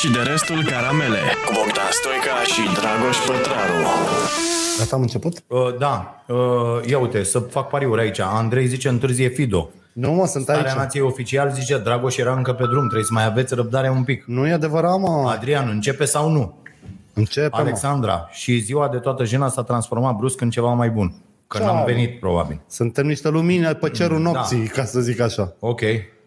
și de restul caramele cu Bogdan Stoica și Dragoș Pătraru. Gata, am început? Uh, da, uh, ia uite, să fac pariuri aici. Andrei zice întârzie Fido. Nu, mă, sunt Starea aici. Nației oficial zice Dragoș era încă pe drum, trebuie să mai aveți răbdare un pic. Nu e adevărat, mă. Adrian, începe sau nu? Începe, mă. Alexandra, și ziua de toată jena s-a transformat brusc în ceva mai bun. Că Ce n-am am? venit, probabil. Suntem niște lumini pe cerul nopții, ca să zic așa. Ok.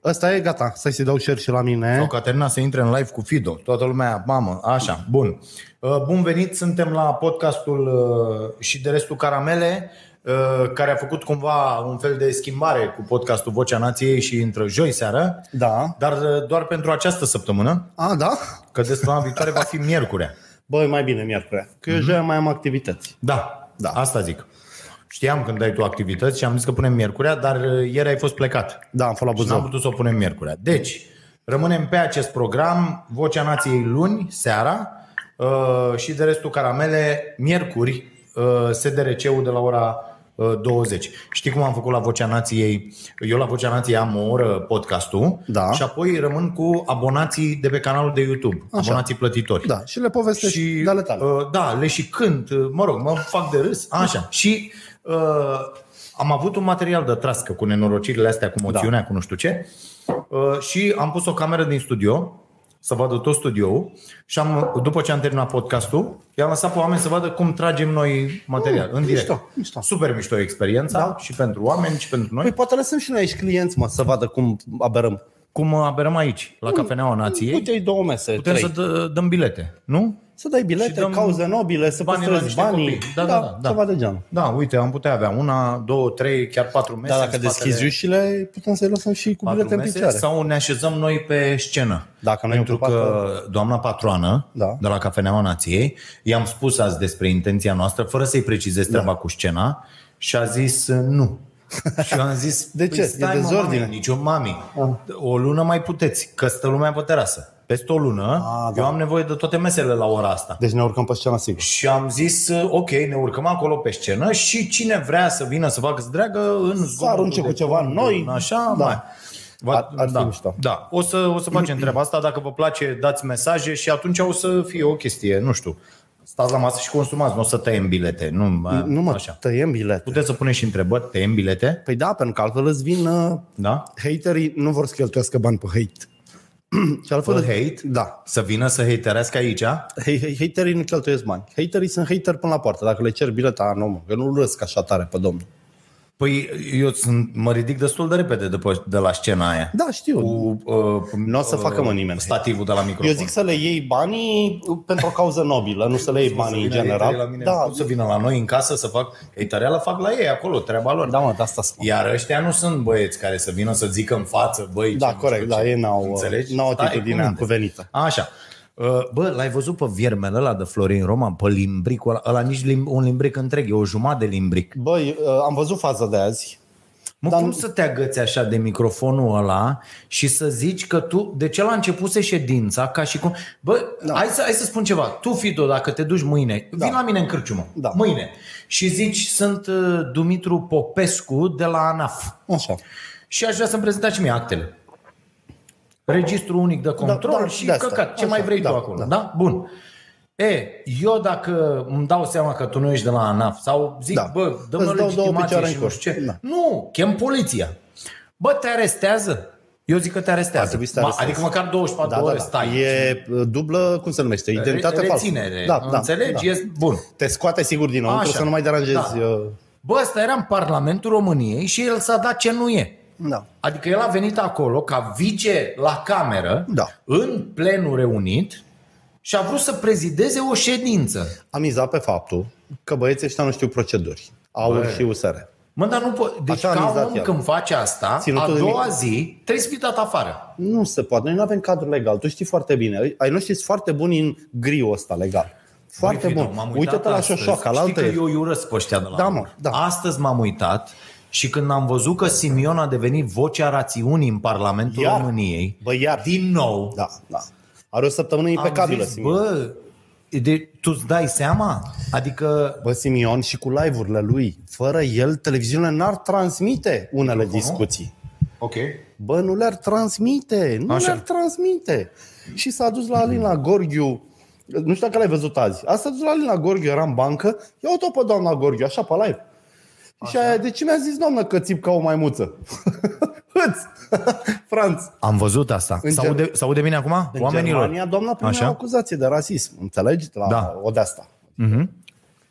Ăsta e gata. Stai să-i dau share și la mine. Sau Caterina să intre în live cu Fido. Toată lumea, mamă, așa, bun. Uh, Bun venit, suntem la podcastul uh, și de restul Caramele, uh, care a făcut cumva un fel de schimbare cu podcastul Vocea Nației și intră joi seară, Da. dar uh, doar pentru această săptămână, A, da? că de săptămâna viitoare va fi miercurea. Băi, mai bine miercurea. Că eu joia mai am activități. Da, Da. asta zic. Știam când dai tu activități și am zis că punem miercurea, dar uh, ieri ai fost plecat. Da, am fost la Și n-am Buzău. putut să o punem miercurea. Deci, rămânem pe acest program, Vocea Nației luni, seara, uh, și de restul caramele, miercuri, uh, SDRC-ul de la ora uh, 20. Știi cum am făcut la Vocea Nației? Eu la Vocea Nației am o oră podcastul Da. și apoi rămân cu abonații de pe canalul de YouTube, Așa. abonații plătitori. Da, și le povestești Și, de ale tale. uh, da, le și cânt, uh, mă rog, mă fac de râs, așa. Și uh, am avut un material de trască cu nenorocirile astea, cu moțiunea, da. cu nu știu ce. Uh, și am pus o cameră din studio să vadă tot studioul și am, după ce am terminat podcastul, i-am lăsat pe oameni să vadă cum tragem noi material Mm, în direct. mișto, mișto. Super mișto experiența da. și pentru oameni și pentru noi. Păi poate lăsăm și noi aici clienți, mă, să vadă cum aberăm. Cum aberăm aici, la Cafeneaua Nației, Uite, ai două mese, putem trei. să dă, dăm bilete, nu? Să dai Și bilete, dăm cauze nobile, să banii la păstrezi niște banii. copii. Da, da, da, da. Ceva de genul. Da, uite, am putea avea una, două, trei, chiar patru mese. Dar dacă în spatele- deschizi ușile, putem să-i lăsăm și cu patru bilete în mese, picioare. Sau ne așezăm noi pe scenă. Dacă nu e Pentru ocupată- că doamna patroană Da. de la Cafeneaua Nației i-am spus azi despre intenția noastră, fără să-i precizez treaba cu scena, și a zis uh, nu. și eu am zis, De "Păi ce? E Stai, mă, dezordine." mami, nici o mami. Ah. O lună mai puteți, că stă lumea pe terasă. Peste o lună, Ah, da. eu am nevoie de toate mesele la ora asta. Deci ne urcăm pe scena sigur. Și am zis, uh, ok, ne urcăm acolo pe scenă și cine vrea să vină să facă zdreagă în zgomotul arunce de cu ceva fond, noi. în Așa, Da. mai. Va, Ar- ar fi da, mișto. da. O să, o să facem treaba asta. Dacă vă place, dați mesaje și atunci o să fie o chestie, nu știu. Stați la masă și consumați, nu o să tăiem bilete. Nu, Nu mă, așa. tăiem bilete. Puteți să puneți și întrebări, tăiem bilete, Păi da, pentru că altfel îți vin... Uh, da? haterii nu vor să cheltuiască bani pe hate. și altfel Pe îți- hate? Da. Să vină să haterească aici? Hei, hei, haterii nu cheltuiesc bani. Haterii sunt hateri până la poartă. Dacă le cer bileta, nu mă, că nu răsc așa tare pe domnul. Păi eu sunt, mă ridic destul de repede după, de la scena aia. Da, știu. Cu, uh, Nu o să facă, mă, nimeni. Stativul de la microfon. Eu zic să le iei banii pentru o cauză nobilă, nu să le iei banii în Să vină general. haterii La mine, Da, da. să vină la noi în casă să fac hatereală, fac la ei acolo, treaba lor. da, mă, de asta spun. Iar ăștia nu sunt băieți care să vină să zică în față, băi, Da, ce nu corect, știu da, ce. ei n-au, Înțelegi? n-au Stai atitudinea cu minte. cuvenită. Așa. Uh, Bă, l-ai văzut pe viermele ăla de Florin Roman, pe limbricul ăla, ăla nici lim, un limbric întreg, e o jumătate de limbric. Băi, uh, am văzut faza de azi. Mă, Dar- cum să te agăți așa de microfonul ăla și să zici că tu, de ce la început se ședința, ca și cum... Bă, da. hai, să, hai să spun ceva. Tu, Fido, dacă te duci mâine, da. vin la mine în cârciumă, Da. mâine, și zici, sunt uh, Dumitru Popescu de la ANAF. Așa. Și aș vrea să-mi prezentați și mie actele. Registru unic de control da, și de asta. căcat. Ce Așa, mai vrei da, tu acolo? da. Da. Bun. E, eu dacă îmi dau seama că tu nu ești de la ANAF sau zic, Da. bă, dă-mă Îți dau două legitimație picioare și în nu curs. știu ce. Da. Nu, chem poliția. Bă, te arestează? Eu zic că te Ar arestează. trebui să te Ma- aresteze. Adică măcar 24 de ore stai. E uh, dublă, cum se numește? Identitate falsă. Reținere. Da, da, Înțelegi? Da. E bun. Te scoate sigur din nou, Așa. să nu mai deranjezi. Da. uh, Bă, ăsta era în Parlamentul României și el s-a dat ce nu e. Da. Adică el a venit acolo ca vice la cameră, Da. în plenul reunit și a vrut să prezideze o ședință. Am mizat pe faptul că băieții ăștia nu știu proceduri. AUR și USR. Mă, dar nu po- Deci Așa a ca mizat om el. când face asta, Ținutul a de doua mic. zi trebuie să fii dat afară. Nu se poate. Noi nu avem cadru legal. Tu știi foarte bine. Ai noștri sunt foarte buni în griul ăsta legal. Foarte Băi, bun. Fido, m-am uitat Uită-te la astăzi. șoșoaca, la Știi altă că e. eu îi urăsc pe ăștia de la Da, AUR. mă, da. Astăzi m-am uitat și când am văzut că Simion a devenit vocea rațiunii în Parlamentul Iar. României, Bă, iar. din nou, Da, da. Are o săptămână impecabilă, am zis, Simion. bă, de, tu îți dai seama? Adică Bă, Simion și cu live-urile lui. Fără el, televiziunile n-ar transmite unele discuții. Ok. Bă, nu le-ar transmite, nu Așa. le-ar transmite. Și s-a dus la Alina Gorghiu, nu știu dacă l-ai văzut azi, a s-a dus la Alina Gorghiu, era în bancă, ia-o pe doamna Gorghiu, așa pe live. Și aia, de ce mi-a zis doamnă că țip ca o maimuță? Hâț! Franț! Am văzut asta. În S-aude, s-aude bine acum? În Oamenilor. Germania, doamna primea Așa. o acuzație de rasism, înțelegi? La Da. o de-asta.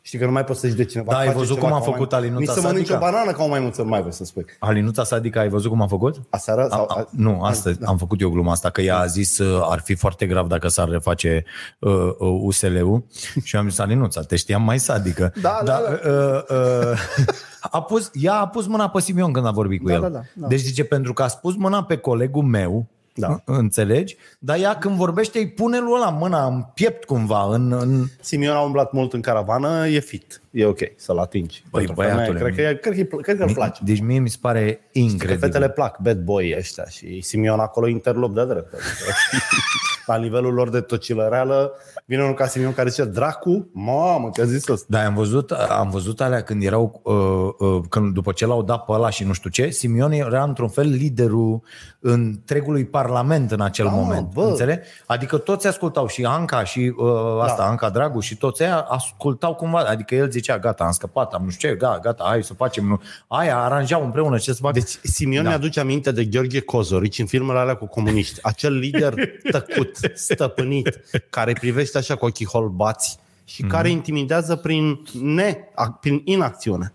Știi că nu mai poți să zici de cineva. Da, ai face văzut ceva cum a ca o făcut mai- Alinuța Nici să mănânci o Sadica? banană ca o maimuță, nu mai vrei să spui. Alinuța Sadica, ai văzut cum a făcut? Aseară? Sau, A, a, nu, astăzi am făcut eu gluma asta, că ea a zis uh, ar fi foarte grav dacă s-ar reface uh, uh, USL-ul și eu am zis, Alinuța, te știam mai sadică. Da, da, Dar, Uh, uh, a pus, ea a pus mâna pe Simion când a vorbit cu Da, el. da, da, da. Deci zice, pentru că a spus mâna pe colegul meu, Da. înțelegi? Dar ea când vorbește îi pune lui ăla mâna în piept cumva, în, în... Simion a umblat mult în caravană, e fit. E ok să-l atingi. Băi, Pentru băiatule, femeie, cred că, e- cred că, cred că îl place. Deci mie mi se pare Că incredibil. fetele plac, bad boy ăștia și Simion acolo interlop de drept. Adică, la nivelul lor de tocilăreală, vine unul ca Simion care zice, dracu, mamă, ce-a zis ăsta. Da, am văzut, am văzut alea când erau, uh, uh, când după ce l-au dat pe ăla și nu știu ce, Simion era într-un fel liderul întregului parlament în acel Da, moment. bă. Înțeleg? Adică toți ascultau și Anca și uh, asta, Da. Anca Dragu și toți aia ascultau cumva. Adică el zicea, gata, am scăpat, am nu știu ce, gata, gata, hai să facem. Nu. Aia aranjau împreună ce să facă. Deci Simion da. mi-aduce aminte de Gheorghe Cozorici în filmele alea cu comuniști. Acel lider tăcut, stăpânit, care privește așa cu ochii holbați și care intimidează prin, ne, a- prin inacțiune.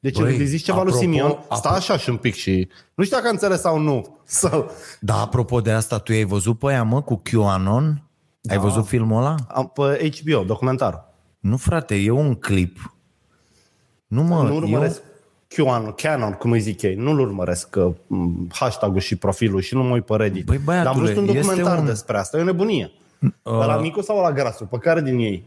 Deci Băi, Băi, zici ceva lui apropo- Simion, sta apro- așa și un pic și... Nu știu dacă a înțeles sau nu. Sau, Da, apropo de asta, tu ai văzut pe aia, mă, cu QAnon? Da. Ai văzut filmul ăla? am, pe HBO, documentarul. Nu, frate, e un clip. Nu, mă, nu e urmăresc QAnon, Canon, cum îi zic ei. Nu-l urmăresc uh, m, hashtag-ul și profilul și nu mă uit pe Reddit. Băi, Dar am băiatule, văzut un este documentar un- despre asta. E o nebunie. Uh, la micu sau la grasul? Pe care din ei?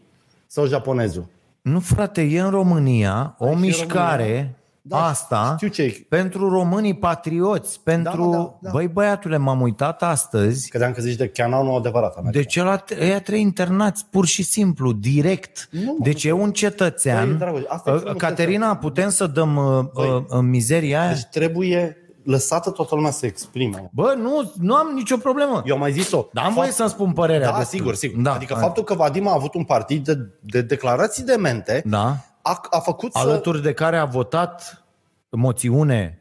Sau japonezul? Nu, frate, e în România o și în mișcare România. Da, asta știu ce e. pentru românii patrioți, pentru... Da, da, da. Băi, băiatule, m-am uitat astăzi. Credeam că zici de Canonul adevărat. American. Deci ăla, ăia trei internați pur și simplu, direct. Nu, mă, deci e un Băi, cetățean. dragul, asta e Uh, frumusețea. Caterina, putem să dăm uh, uh, uh, mizeria aia? Deci trebuie lăsată toată lumea să exprime. Bă, nu, nu am nicio problemă. Eu am mai zis-o. Dar am voie să-mi spun părerea Da, despre- sigur, sigur. Da, adică hai. faptul că Vadim a avut un partid de, de declarații de mente Da. A, a făcut să... Alături de care a votat moțiune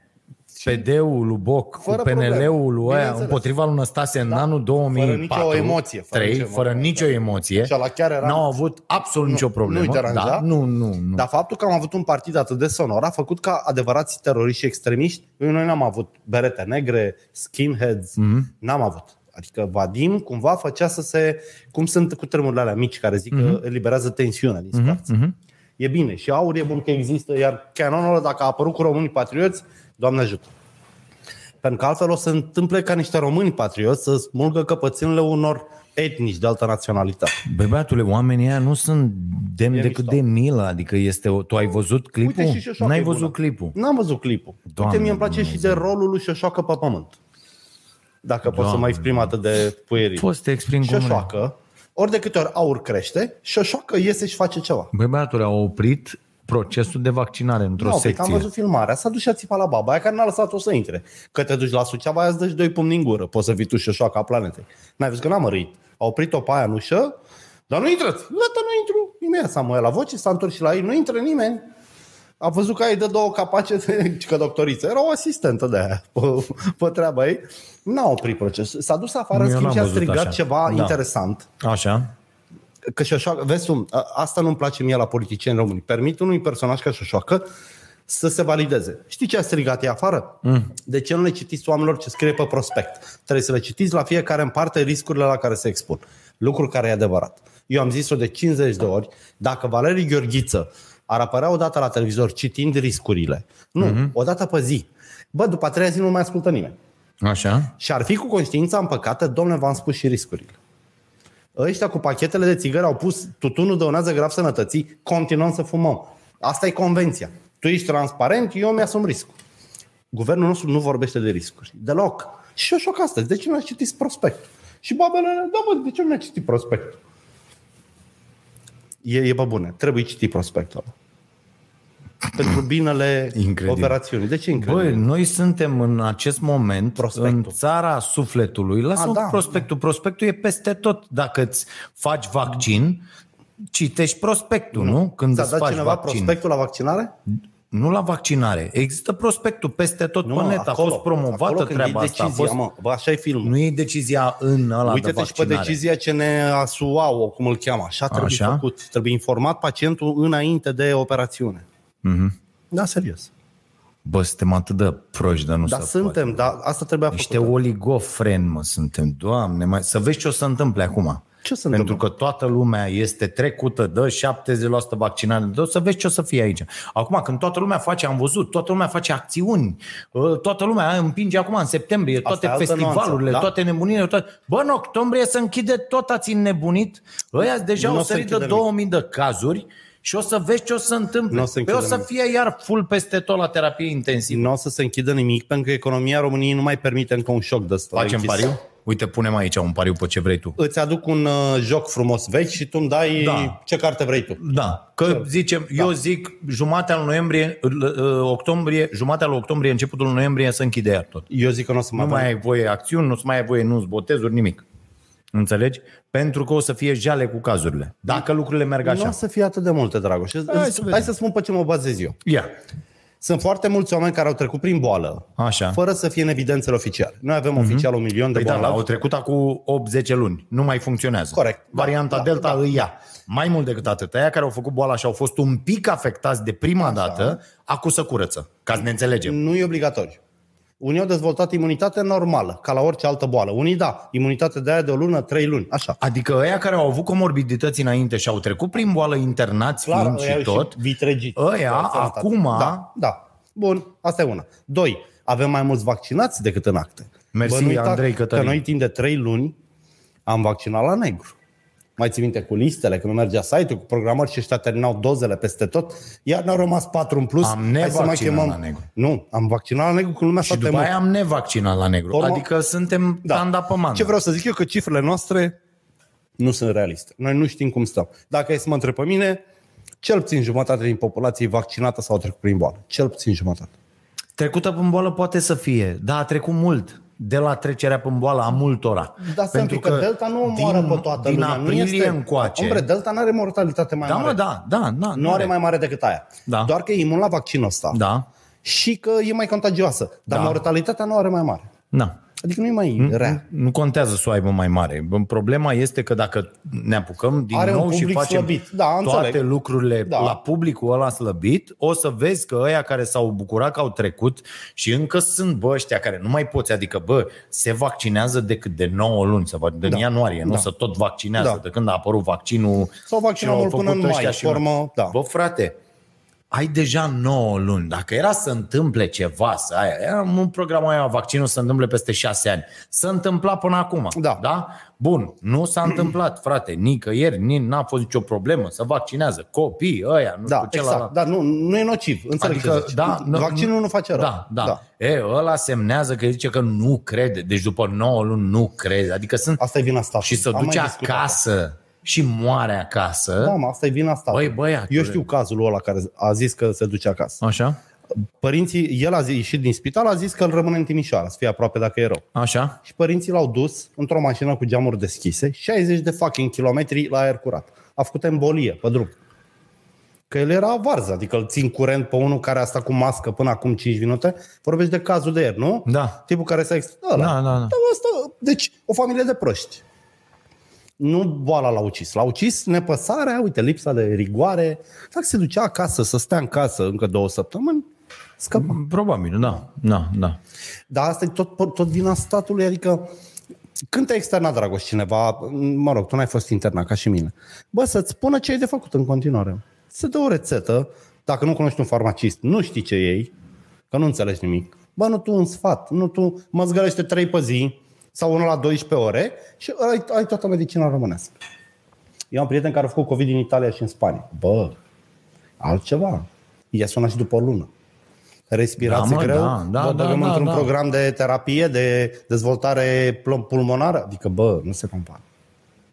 PD-ul lui Boc Fără cu PNL-ul problemă, lui aia bineînțeles. împotriva lui Năstase în anul 2004. nicio emoție, fără 3, nicio fără emoție. nicio emoție. Și ăla chiar era- N-au avut absolut nicio problemă. nu-i deranja? da? Nu, nu, nu. Dar faptul că am avut un partid atât de sonor a făcut ca adevărați teroriști și extremiști, noi n-am avut berete negre, skinheads, Mhm. mm-hmm. n-am avut. Adică Vadim cumva făcea să se, cum sunt cu tremurile alea mici care zic Mhm. mm-hmm. că eliberează tensiunea din spați. Mm-hmm. E bine și aur e bun că există, iar canonul ăla, dacă a apărut cu românii patrioți, Doamne ajută. Pentru că altfel o să întâmple ca niște români patrioți să smulgă căpățânile unor etnici de altă naționalitate. Băi, băiatule, oamenii ăia nu sunt demni E decât mișto. de milă. Adică este, o- tu ai văzut clipul? Uite și Șoșoacă N-ai e văzut bună. clipul. N-am văzut clipul. Doamne Uite, mie îmi place și de Dumnezeu. rolul lui Șoșoacă pe pământ. Dacă pot să mă exprim atât de puierit. Poți să te exprimi cum vrei. Șoșoacă, ori de câte ori aur crește, Șoșoacă iese și face ceva. Băi, băiatule, au oprit procesul de vaccinare într-o Nu, secție. am văzut filmarea, s-a dus și a țipat la baba aia care n-a lăsat-o să intre. Că te duci la Suceava, aia îți dă și doi pumni în gură. Poți să fii tu Șoșoacă a planetei. N-ai văzut că n-am mărit. A oprit-o pe aia în ușă, dar nu intră. Gata, nu intru. Imediat s-a muiat la voce, s-a întors și la ei. Nu intră nimeni. A văzut că ai dă două capace de că doctoriță. Era o asistentă de aia pe, pe treaba ei. N-a oprit procesul. S-a dus afară, în Eu schimb, n-am și a văzut strigat așa. ceva Da. interesant. Așa. Că Șoșoacă, vezi tu, a- asta nu-mi place mie la politicieni români. Permit unui personaj ca Șoșoacă să se valideze. Știi ce a strigat ea afară? Mm. De ce nu le citiți oamenilor ce scrie pe prospect? Trebuie să le citiți la fiecare în parte riscurile la care se expun. Lucru care e adevărat. Eu am zis-o de 50 de ori, dacă Valerii Gheorghiță ar apărea odată la televizor citind riscurile, nu, mm-hmm. odată pe zi, bă, după a treia zi nu mai ascultă nimeni. Așa. Și ar fi cu conștiința împăcată, domnule, v-am spus și riscurile. Ăștia cu pachetele de țigări au pus tutunul dăunează grav sănătății, continuăm să fumăm. Asta e convenția. Tu ești transparent, eu mi-asum riscul. Guvernul nostru nu vorbește de riscuri. Deloc. Și eu șoc astăzi. De ce nu a citit prospectul? Și babele, da bă, de ce nu a citit prospectul? E, e pe bune. Trebuie citit prospectul ăla. Pentru binele Incredibil. operațiunii. De ce Băi, incredibil? noi suntem în acest moment Prospectul. în țara sufletului. Lasă A, da, da, prospectul. Prospectul e peste tot. Dacă îți faci vaccin, citești prospectul, nu? Când Ți-a îți dat faci cineva vaccin. prospectul la vaccinare? Nu la vaccinare. Există prospectul peste tot Nu, pe mă, net. A fost promovată acolo când treaba iei asta. A decizia, fost... mă, bă, așa e filmul. Nu e decizia în ăla Uite-te de și pe vaccinare. decizia ce ne asuau, cum îl cheamă. Așa trebuie Așa? făcut. Trebuie informat pacientul înainte de operațiune. Mhm. Da, serios. Bă, suntem atât de proști de nu Dar se suntem, poate. dar asta trebuia Niște făcut. oligofreni, mă, suntem. Doamne, mai... să vezi ce o să întâmple acum. Ce se Pentru întâmplă? că toată lumea este trecută de 70% vaccinare. De să vezi ce o să fie aici. Acum, când toată lumea face, am văzut, toată lumea face acțiuni, uh, toată lumea împinge acum în septembrie, toate e altă festivalurile, nuanță, da. toate nebunile. Toate... Bă, în octombrie să închide tot ați înnebunit. Ăia deja Nu au o să sărit de închidem 2000 de cazuri și o să vezi ce o să întâmple. Nu o să păi o închidem să nimic. fie iar full peste tot la terapie intensivă. Nu o să se închidă nimic, pentru că economia României nu mai permite încă un șoc de ăsta. Facem închis. pariu? Uite, punem aici un pariu pe ce vrei tu. Îți aduc un uh, joc frumos vechi și tu îmi dai Da. ce carte vrei tu. Da, că zicem, eu zic jumatea lui noiembrie, uh, octombrie, jumatea lui octombrie, începutul lui noiembrie să închide iar tot. Eu zic că nu o să mai Nu avem. mai ai voie acțiuni, nu mai ai voie nu botezuri, nimic. Înțelegi? Pentru că o să fie jale cu cazurile. Dacă lucrurile merg Nu așa. o să fie atât de multe, Dragoș. Hai, Hai să să, vedem. hai să spun pe ce mă bazez eu. Ia. Sunt foarte mulți oameni care au trecut prin boală, Așa. fără să fie în evidențele oficiale. Noi avem oficial un milion de Păi da, bolnavi. au trecut acum 8-10 luni. Nu mai funcționează. Corect. Da, Varianta da, Delta da, îi ia. Mai mult decât atât, aia care au făcut boala și au fost un pic afectați de prima dată, acum să curăță. Ca să ne înțelegem. Nu e obligatoriu. Unii au dezvoltat imunitate normală, ca la orice altă boală. Unii da, imunitate de aia de o lună, trei luni, așa. Adică ăia care au avut comorbidități înainte și au trecut prin boală internați Clar, fiind ăia și au tot, vitregiți. ăia, De sănătate. acum- Da, da. Bun, asta e una. Doi, avem mai mulți vaccinați decât în acte. Mersi, Bă, nu uita Andrei că Cătălin. noi timp de trei luni am vaccinat la negru. Mai ții minte cu listele, când nu mergea site-ul, cu programări și ăștia terminau dozele peste tot, iar ne-au rămas patru în plus. Am Hai să mai nevaccinat chemăm. la negru. Nu, am vaccinat la negru când lumea și s-a după temut. aia am nevaccinat la negru. Urmă- Adică suntem da. tanda pe mandă. Ce vreau să zic eu că cifrele noastre nu sunt realiste. Noi nu știm cum stăm. Dacă e să mă întreb pe mine, cel puțin jumătate din populație e vaccinată sau a trecut prin boală. Cel puțin jumătate. Trecută prin boală poate să fie, dar a trecut mult de la trecerea prin boală a multora. Dar să că, că Delta nu omoară din, pe toată din lumea. aprilie nu este... încoace. Ombre, Delta nu are mortalitate mai da, mare. mă, da, da, da. Nu are mai mare decât aia. Da. Doar că e imun la vaccinul ăsta. Da, Și că e mai contagioasă. Dar Da. mortalitatea nu are mai mare. da. Adică nu e mai rea. Nu contează să o aibă mai mare. Problema este că dacă ne apucăm din Are un nou și public facem slăbit. Da, toate înțeleg. lucrurile Da. la publicul ăla slăbit, o să vezi că ăia care s-au bucurat că au trecut și încă sunt bă ăștia care nu mai poți, adică bă, se vaccinează decât de 9 luni, să vac- de Da. ianuarie, nu Da. să tot vaccinează, Da. de când a apărut vaccinul. S-au vaccinat și au mult până făcut în ăștia mai, și formă, da. Bă, frate, ai deja 9 luni. Dacă era să întâmple ceva, să aia, era un program aia vaccinul să se întâmple peste 6 ani. Se întâmpla până acum. Da. da? Bun, nu s-a întâmplat, frate, nicăieri, nici n-a fost nicio problemă, să vaccinează copii, ăia, nu Da, știu ce exact. Dar nu, nu e nociv. Înțeleg Adică, ce zici. da, nu- Vaccinul nu face rău. Da, da, da. E, ăla semnează că zice că nu crede. Deci după 9 luni nu crede. Adică sunt... Asta e vina statului. și să Am duce mai discutat acasă și moare acasă. Da, mă, asta e vina statului. Băi, băiatule. Eu știu cazul ăla care a zis că se duce acasă. Așa? Părinții, el a zis, ieșit din spital, a zis că îl rămâne în Timișoara, să fie aproape dacă e rău. Așa? Și părinții l-au dus într-o mașină cu geamuri deschise, 60 de fucking kilometri la aer curat. A făcut embolie pe drum. Că el era varză, adică îl țin curent pe unul care a stat cu mască până acum 5 minute. Vorbești de cazul de ieri, nu? Da. Tipul care s-a ex... Ăla. Da, da, da. asta, deci, o familie de proști. Nu boala l-a ucis. L-a ucis nepăsarea, uite, lipsa de rigoare. Dacă se ducea acasă, să stea în casă încă două săptămâni, scăpa. Probabil, da. Da, da. Dar asta e tot, tot vina statului, adică când te-ai externat, Dragoș, cineva, mă rog, tu n-ai fost internat ca și mine, bă, să-ți spună ce ai de făcut în continuare. Să dă o rețetă, dacă nu cunoști un farmacist, nu știi ce ei, că nu înțelegi nimic. Bă, nu tu un sfat, nu tu mă zgărește trei pe zi sau unul la 12 ore și ai, ai toată medicina românească. Eu am prieten care a făcut COVID în Italia și în Spania. Bă, altceva. I-a sunat și după o lună. Respirație Da, mă, greu, da, da, bă, da, băgăm da, într-un da. program de terapie, de dezvoltare plom- pulmonară. Adică, bă, nu se compară.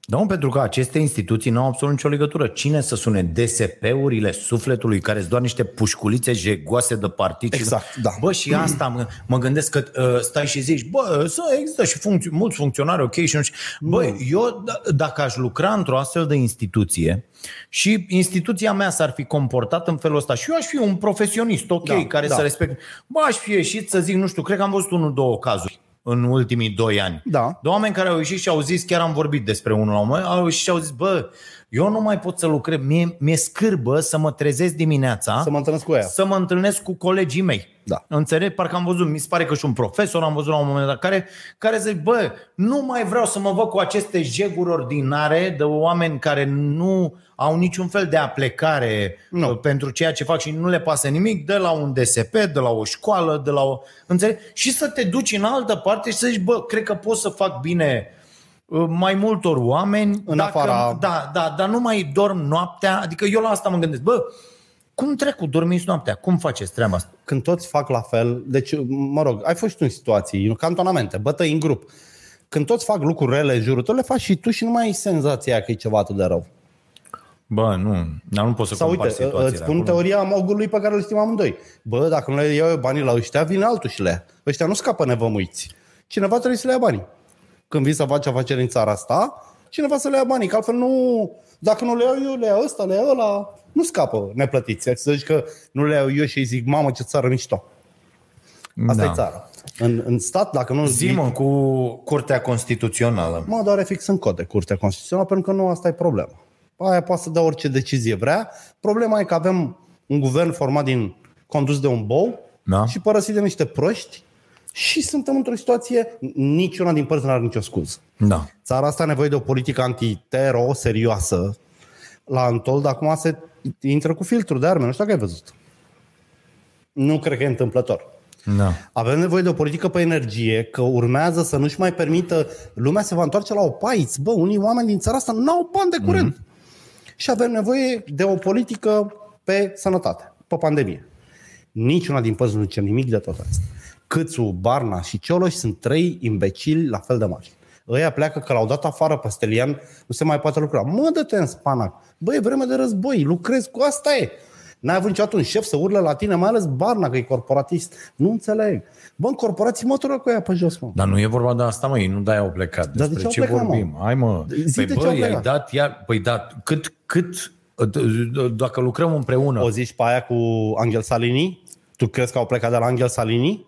Da, mă, pentru că aceste instituții nu au absolut nicio legătură. Cine să sune DSP-urile sufletului, care sunt doar niște pușculițe jegoase de particule? Exact, da. Bă, și asta mă, mă gândesc că uh, stai și zici, bă, să există și funcți- mulți funcționari, ok, și nu știu. Bă, eu d- dacă aș lucra într-o astfel de instituție și instituția mea s-ar fi comportat în felul ăsta și eu aș fi un profesionist, ok, Da, care da. să respect, bă, aș fi ieșit să zic, nu știu, cred că am văzut unul, două cazuri în ultimii doi ani. Da. De oameni care au ieșit și au zis, chiar am vorbit despre unul la un moment, au ieșit și au zis, bă, eu nu mai pot să lucrez, mie, mi-e scârbă să mă trezesc dimineața, Să mă întâlnesc cu ea. să mă întâlnesc cu colegii mei. Da. Înțeleg? Parcă am văzut, mi se pare că și un profesor am văzut la un moment dat, care, care zic, bă, nu mai vreau să mă văd cu aceste jeguri ordinare de oameni care nu au niciun fel de aplecare Nu. nu. pentru ceea ce fac și nu le pasă nimic de la un DSP, de la o școală, de la o... Înțeleg? Și să te duci în altă parte și să zici, bă, cred că pot să fac bine uh, mai multor oameni În dacă, afara- Da, da, dar nu mai dorm noaptea, adică eu la asta mă gândesc, bă, cum trec cu dormiți noaptea? Cum faceți treaba asta? Când toți fac la fel, deci, mă rog, ai fost și tu în situații, în cantonamente, bătăi în grup. Când toți fac lucruri rele în jurul tău, le faci și tu și nu mai ai senzația că e ceva atât de rău. Bă, nu, dar nu pot să Sau compar uite, situațiile îți spun acolo. teoria mogului pe care îl știm amândoi. Bă, dacă nu le iau eu banii la ăștia, vine altul și le ia. Ăștia nu scapă nevămuiți. Cineva trebuie să le ia banii. Când vii să faci afaceri în țara asta, cineva să le ia banii, că altfel nu... Dacă nu le iau eu, le iau ăsta, le iau ăla. Nu scapă neplătiți. Să zici că nu le iau eu și îi zic, mamă, ce țară mișto. Asta Da. e țara. În, în stat, dacă nu Zi-mă cu Curtea Constituțională. Mă doare fix în cod de Curtea Constituțională, pentru că nu asta e problema. Aia poate să dea orice decizie vrea. Problema e că avem un guvern format din condus de un bou Da. și părăsit de niște proști și suntem într-o situație, niciuna din părți nu are nicio scuză. Da. Țara asta are nevoie de o politică antitero serioasă la Antol, dar acum se intră cu filtru de arme, nu știu dacă ai văzut. Nu cred că e întâmplător. Da. Avem nevoie de o politică pe energie, că urmează să nu-și mai permită, lumea se va întoarce la opaiț. Bă, unii oameni din țara asta nu au bani de curent. Mm-hmm. Și avem nevoie de o politică pe sănătate, pe pandemie. Niciuna din părți nu zice nimic de tot asta. Câțu, Barna și Cioloș sunt trei imbecili la fel de mari. Ăia pleacă că l-au dat afară pe Stelian, nu se mai poate lucra. Mă, dă-te în spanac. Băi, e vreme de război, lucrezi cu asta e. N-ai avut niciodată un șef să urle la tine, mai ales Barna, că e corporatist. Nu înțeleg. Bă, în corporații mătură cu ea pe jos, mă. Dar nu e vorba de asta, măi, nu de aia au plecat. Dar de Despre ce au ce plecat, mă? vorbim? Hai, mă. Zi păi de ce bă, au i-ai plecat. dat iar... Păi da, cât, cât... Dacă lucrăm împreună... O zici pe aia cu Angel Salini? Tu crezi că au plecat de la Angel Salini?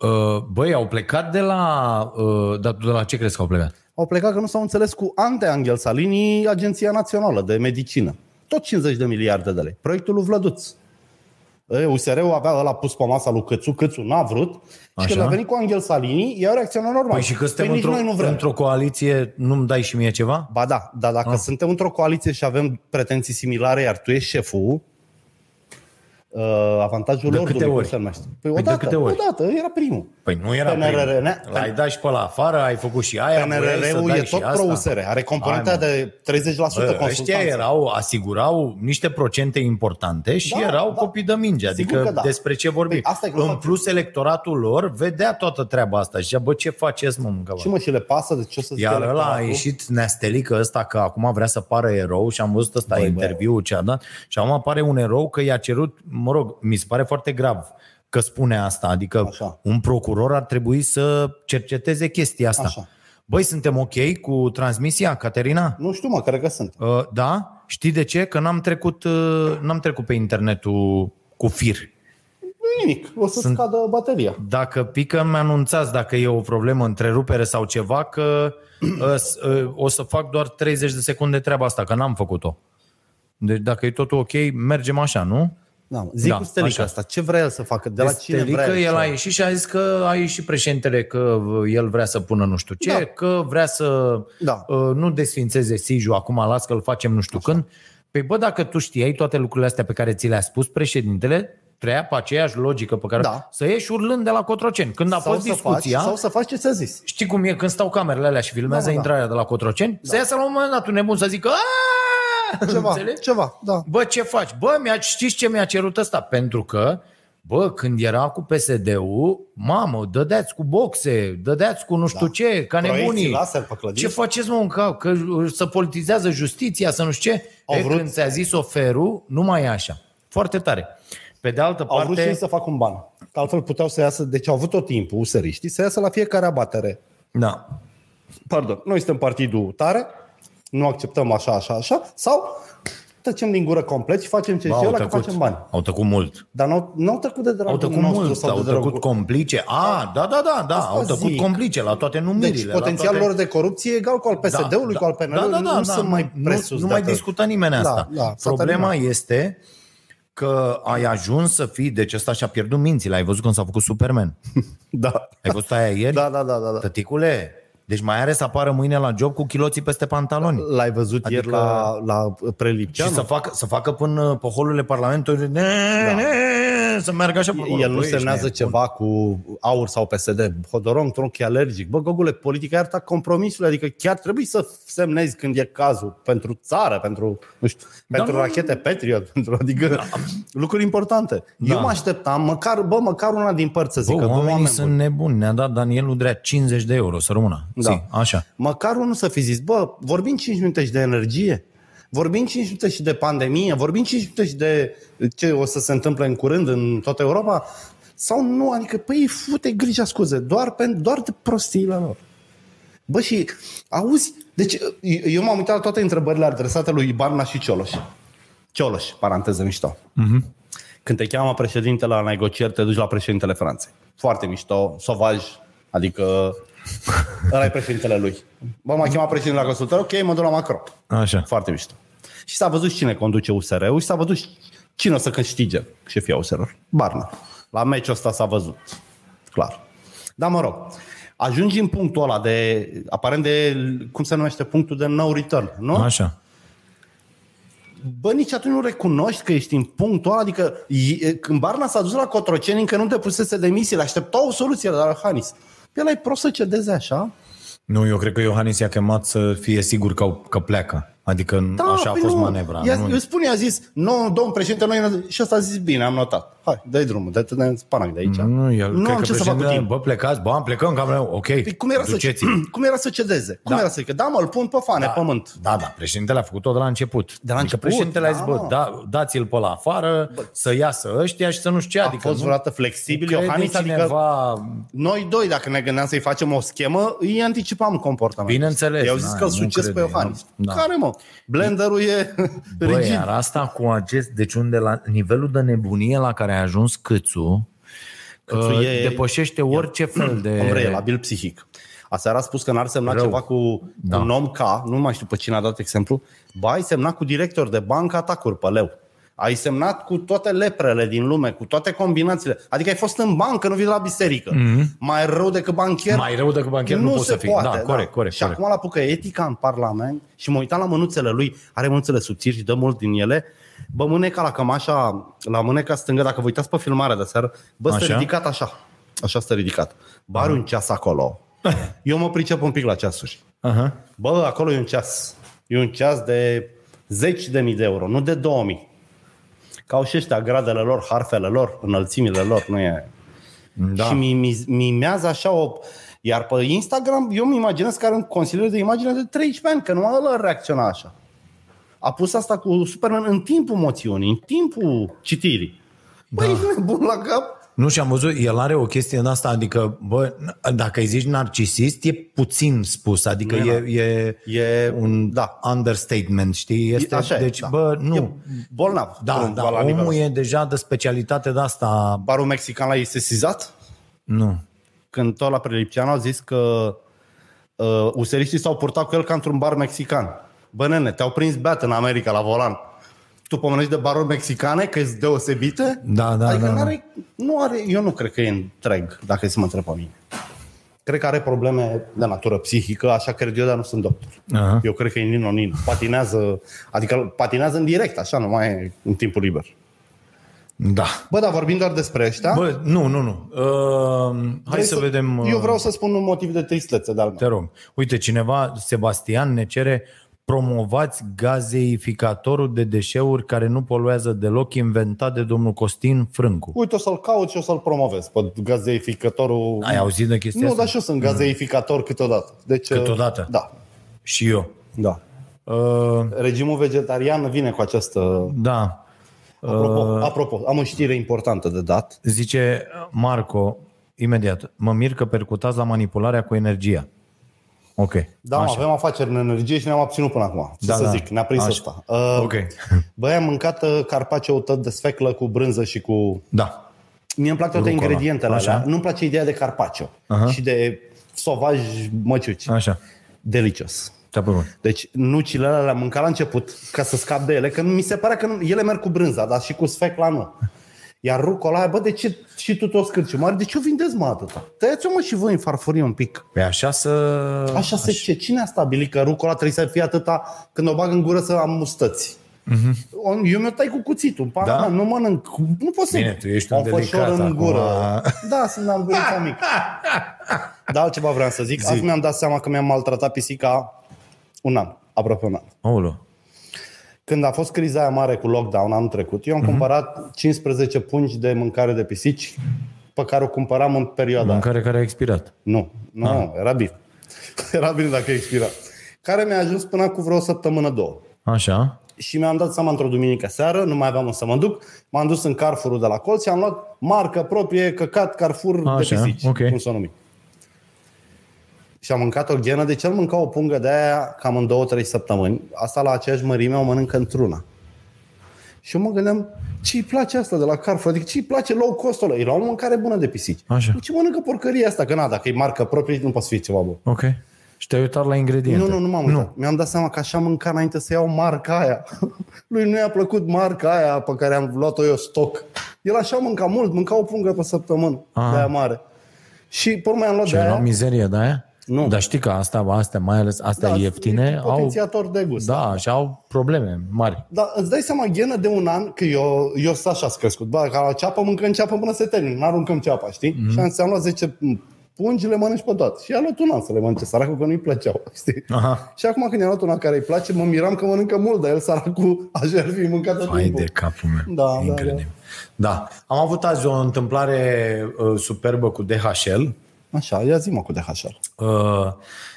Uh, Băi, au plecat de la... uh, Dar de la ce crezi că au plecat? Au plecat că nu s-au înțeles cu Ante Angel Salini, Agenția Națională de Medicină. Tot 50 de miliarde de lei. Proiectul lui Vlăduț. E, USR-ul avea ăla pus pe masa lui Cățu, Cățu n-a vrut și Așa. când a venit cu Angel Salini, i-au reacționat normal. Păi și că suntem Păi nici într-o, noi nu vrem. într-o coaliție, nu-mi dai și mie ceva? Ba da, dar dacă Ah. suntem într-o coaliție și avem pretenții similare, iar tu ești șeful, uh, avantajul De lor câte ori? se numește. Păi Păi de odată, câte ori? odată, era primul. Păi nu era PNRR, primul. ne- L-ai dat și pe la afară, ai făcut și aia, voiai să PNRR-ul dai e și tot asta. pro-USR, are componenta Hai, mă. de 30% Bă, ăștia consultanță. erau, asigurau niște procente importante și Da, erau da. copii de minge. Sigur Adică că da. despre ce vorbim. Păi asta e în global. plus, electoratul lor vedea toată treaba asta și zicea, bă, ce faceți, mă, mâncava? Și mă, și le pasă de ce o să zică Iar ăla a electoratul? ieșit neastelică ăsta că acum vrea să pară erou și am văzut ăsta Băi, interviul ce a dat și acum apare un erou că i-a cerut, mă rog, mi se pare foarte grav că spune asta, adică Așa. un procuror ar trebui să cerceteze chestia asta. Așa. Băi, suntem ok cu transmisia, Caterina? Nu știu, mă, cred că sunt. Uh, da? Știi de ce? Că n-am trecut, uh, n-am trecut pe internetul cu fir. Nu nimic, o să Sunt- scadă bateria. Dacă pică, mi anunțați dacă e o problemă, întrerupere sau ceva, că uh, s- uh, o să fac doar 30 de secunde treaba asta, că n-am făcut-o. Deci dacă e totul ok, mergem așa, nu? Da, zic Da, cu Stelica așa. asta. Ce vrea el să facă? De la cine Stelică, vrea el să- a ieșit și a zis că a ieșit președintele că uh, el vrea să pună nu știu ce, Da. că vrea să Da. uh, nu desfințeze Siju acum, las că îl facem nu știu Așa. când. Păi bă, dacă tu știai toate lucrurile astea pe care ți le-a spus președintele, treia pe aceeași logică pe care... Da. Să ieși urlând de la Cotroceni. Când a sau fost să discuția... Faci, sau să faci ce ți-a zis. Știi cum e când stau camerele alea și filmează Da, da, da. intrarea de la Cotroceni? Da. Să iasă la un moment dat un nebun să zică "Aaaa!" Ceva, Înțelegi? ceva, da. Bă, ce faci? Bă, mi-a, știți ce mi-a cerut ăsta? Pentru că Bă, când era cu PSD-ul, mamă, dădeați cu boxe, dădeați cu nu știu da. ce, ca Proiecții nebunii. laser pe clădiri. Ce faceți, mă, în cap? Că să politizează justiția, să nu știu ce? Au e, vrut- Când ți-a zis oferul, nu mai e așa. Foarte tare. Pe de altă Au vrut și parte, ei să facă un ban. Că altfel puteau să iasă, deci au avut tot timpul useriștii, să iasă la fiecare abatere. da. Pardon, noi suntem partidul tare, nu acceptăm așa, așa, așa, sau tăcem din gură complet și facem ce Bă, și au ăla că tăcut, facem bani. au tăcut mult. Dar nu au tăcut de dragul Au tăcut nostru mult, sau au de dragul... tăcut complice. A, da, da, da, da, Asta au tăcut zic. complice la toate numirile. Deci la potențialul toate... lor de corupție e egal cu al PSD-ului, cu al PNL-ului, nu sunt mai nu, presus. nu de mai atât. discută nimeni asta. Da, da, s-a Problema terminat. este că ai ajuns să fii, deci ăsta și-a pierdut mințile. Ai văzut când s-a făcut Superman. Da. Ai văzut aia ieri? Da, da, da, da, da. Tăticule, deci mai are să apară mâine la job cu chiloții peste pantaloni. L-ai văzut Adică- ieri la, la Și prelipceanu? să facă, să facă până pe holurile Parlamentului ne, ne, să meargă așa pe acolo. El nu Băi, ești semnează nebun. ceva cu aur sau PSD. Hodorong, tronchi alergic. Bă, Gogule, politica iartă compromisul. Adică chiar trebuie să semnezi când e cazul pentru țară, pentru, nu știu, pentru nu- rachete Patriot, pentru, adică lucruri importante. Da. Eu mă așteptam, măcar, bă, măcar una din părți să zică, Bă, bă, oamenii oameni sunt buni. nebuni. Ne-a dat Daniel Udrea 50 de euro să rămână. Da. Zi, așa. Măcar unul să fi zis, bă, vorbim 5 minute și de energie, vorbim 5 minute și de pandemie, vorbim 5 minute și de ce o să se întâmple în curând în toată Europa, sau nu, adică, păi, fute grija scuze, doar, pe, doar de prostiile lor. Bă, și auzi, deci eu m-am uitat la toate întrebările adresate lui Barna și Cioloș. Cioloș, paranteză mișto. Uh-huh. Când te cheamă președintele la negocieri, te duci la președintele Franței. Foarte mișto, sovaj, adică ăla e președintele lui. Bă, m-a chemat președintele la consultare, ok, mă duc la Macron. Așa. Foarte mișto. Și s-a văzut cine conduce USR-ul și s-a văzut cine o să câștige șefia USR-ului. Barna. La meciul ăsta s-a văzut. Clar. Dar mă rog, ajungi în punctul ăla de, aparent de, cum se numește, punctul de no return, nu? Așa. Bă, nici atunci nu recunoști că ești în punctul ăla, adică e- când Barna s-a dus la Cotroceni, încă nu depusese demisiile, aștepta o soluție de la Hanis. Pe ăla e prost să cedeze așa. Nu, eu cred că Iohannis i-a chemat să fie sigur că, că pleacă. Adică Da, așa a păi fost nu. manevra. Ia, nu? eu spun, i-a zis, nu, domn președinte, noi... Și ăsta a zis, bine, am notat. Hai, dă drumul, dă-te de spanac de aici. Nu, el, nu cred am că ce să fac cu președintele, timp. Bă, plecați, bă, am plecăm, cam ok. Păi cum era, să, duceți cum era să cedeze? Cum Da. era să zică, da mă, îl pun pe fane, Da. pământ. Da, da, președintele a făcut-o de la început. De la adică început, președintele a zis, da, bă, mă. da, dați-l pe la afară, să iasă ăștia și să nu știu ce. A adică fost nu- vreodată flexibil, crede Iohannis, adică cineva... noi doi, dacă ne gândeam să-i facem o schemă, îi anticipam comportamentul. Bineînțeles, I-au zis na, că îl nu succes pe crede, Iohannis. nu. Da. Care, mă? Blenderul e Bă, rigid. iar asta cu acest, deci unde la nivelul de nebunie la care a ajuns Câțu, Câțu uh, e- depășește orice fel de... Om relabil psihic. Aseară a spus că n-ar semna Rău. ceva cu Da. un om ca, nu mai știu pe cine a dat exemplu, ba ai semnat cu director de bancă atacuri pe leu. Ai semnat cu toate leprele din lume, cu toate combinațiile. Adică ai fost în bancă, nu vii de la biserică. Mm-hmm. Mai rău decât bancher. Mai rău decât bancher nu poți se să fii. Poate, Da, corect, corect, Și corect. acum la apucă etica în Parlament și mă uitam la mânuțele lui, are mânuțele subțiri și dă mult din ele. Bă, mâneca la cămașa, la mâneca stângă, dacă vă uitați pe filmarea de seară, bă, stă Așa? ridicat așa. Așa stă ridicat. Bă, are un ceas acolo. Eu mă pricep un pic la ceasuri. Aha. Bă, acolo e un ceas. E un ceas de zeci de mii de euro, nu de 2000. Ca au și ăștia gradele lor, harfele lor, înălțimile lor, nu e... Da. Și mi, mi, mimează așa o... Iar pe Instagram, eu mi imaginez că are un consilier de imagine de 13 ani, că nu ăla reacționa așa. A pus asta cu Superman în timpul moțiunii, în timpul citirii. Băi, da. ești nebun la cap? Nu și am văzut, el are o chestie în asta, adică, bă, n- dacă îi zici narcisist, e puțin spus, adică Nu e, e, E un da. understatement, știi? Este, Așa e, deci, da. bă, nu. E bolnav. da, Într-un- da, la nivelul omul ăsta. e deja de specialitate de asta. Barul mexican l-ai sesizat? Nu. Când tot la Prelipceanu a zis că uh, useriștii s-au purtat cu el ca într-un bar mexican. Bă, nene, te-au prins beat în America la volan. Tu pomenești de baruri mexicane, că sunt deosebite? Da, da, adică da, da. N-are, nu are, eu nu cred că e întreg, dacă e să mă întreb pe mine. Cred că are probleme de natură psihică, așa cred eu, dar nu sunt doctor. Aha. Eu cred că e nino-nin. Patinează, adică patinează în direct, așa, nu mai e în timpul liber. Da. Bă, dar vorbim doar despre ăștia. Bă, nu, nu, nu. Uh, hai Vrei să, vedem... uh, Eu vreau să spun un motiv de tristețe de-al meu. Te rog. Uite, cineva, Sebastian, ne cere promovați gazeificatorul de deșeuri care nu poluează deloc, inventat de domnul Costin Frâncu. Uite, o să-l caut și o să-l promovez pe gazeificatorul. Ai auzit de chestia Nu, asta? dar și eu sunt gazeificator câteodată. Deci, Câteodată? Da, Și eu. da. Uh, Regimul vegetarian vine cu această... da. Apropo, Uh. apropo, am o știre importantă de dat. Zice Marco, imediat, mă mir că percutați la manipularea cu energia. Ok. Da, mă, Așa. avem afaceri în energie și ne-am abținut până acum. Ce Da, să da. zic, ne-a prins Așa. ăsta. Uh, Ok. Băi, am mâncat uh, carpaccio tot de sfeclă cu brânză și cu... Da. Mie îmi plac toate Rucola. ingredientele Așa. alea. Nu-mi place ideea de carpaccio Aha. și de sovaj măciuci. Așa. Delicios. Te-a plăcut. Deci nucile alea le-am mâncat la început ca să scap de ele, că mi se pare că nu, ele merg cu brânza, dar și cu sfecla nu. Iar rucola aia, bă, de ce și tu toți cârciu mari, de ce o vindeți mă atâta? Tăiați-o mă și voi în farfurie un pic. Pe așa să... Așa se ce? Cine a stabilit că rucola trebuie să fie atâta când o bag în gură să am mustăți? Mm-hmm. Eu mi-o tai cu cuțitul, în Da? da? nu mănânc. Nu pot să Bine, tu ești o un fășor delicat în acum. gură. Da, sunt am gurița mică. Dar altceva vreau să zic. Azi mi-am dat seama că mi-am maltratat pisica un an, aproape un an. Aoleu. Când a fost criza aia mare cu lockdown anul trecut, eu am cumpărat 15 pungi de mâncare de pisici pe care o cumpăram în perioada aia. Mâncare care a expirat. Nu, nu, Ah. ah. era bine. Era bine dacă expira. Care mi-a ajuns până cu vreo săptămână, două. Așa. Și mi-am dat seama într-o duminică seară, nu mai aveam unde să mă duc, m-am dus în Carrefour de la colț și am luat marcă proprie, căcat Carrefour Așa, de pisici, ok. cum să o numi. Și am mâncat o ghenă, deci el mânca o pungă de aia cam în două, trei săptămâni. Asta la aceeași mărime o mănâncă într-una. Și eu mă gândeam, ce îi place asta de la Carrefour? Adică ce îi place low cost ăla? Era o mâncare bună de pisici. Așa. De ce mănâncă porcăria asta? Că na, dacă e marcă proprie, nu poate să fie ceva bun. Ok. Și te-ai uitat la ingrediente. Nu, nu, nu m-am uitat. Mi-am dat seama că așa mânca înainte să iau marca aia. Lui nu i-a plăcut marca aia pe care am luat-o eu stoc. El așa mânca mult, mânca o pungă pe săptămână Ah. de aia mare. Și pe urmă am luat Ce de ai aia. luat mizerie de aia? Nu. Dar știi că asta, astea, mai ales astea Da, ieftine, e au, potențiator de gust. da, și au probleme mari. Dar îți dai seama, ghenă de un an, că eu, eu sunt așa crescut. Bă, ca la ceapă mâncăm ceapă până se termină, nu aruncăm ceapa, știi? Mhm. Mm-hmm. Și am, ți-am luat 10 pungi, le mănânci pe toate. Și a luat un an să le mănânce, săracul că nu-i plăceau, știi? Aha. Și acum când i-am luat una care îi place, mă miram că mănâncă mult, dar el săracul așa ar fi mâncat tot Hai timpul. de capul meu. Da, da, Incredibil. Da. Am avut azi o întâmplare uh, superbă cu DHL. Așa, ia zi mă cu DHL. Uh,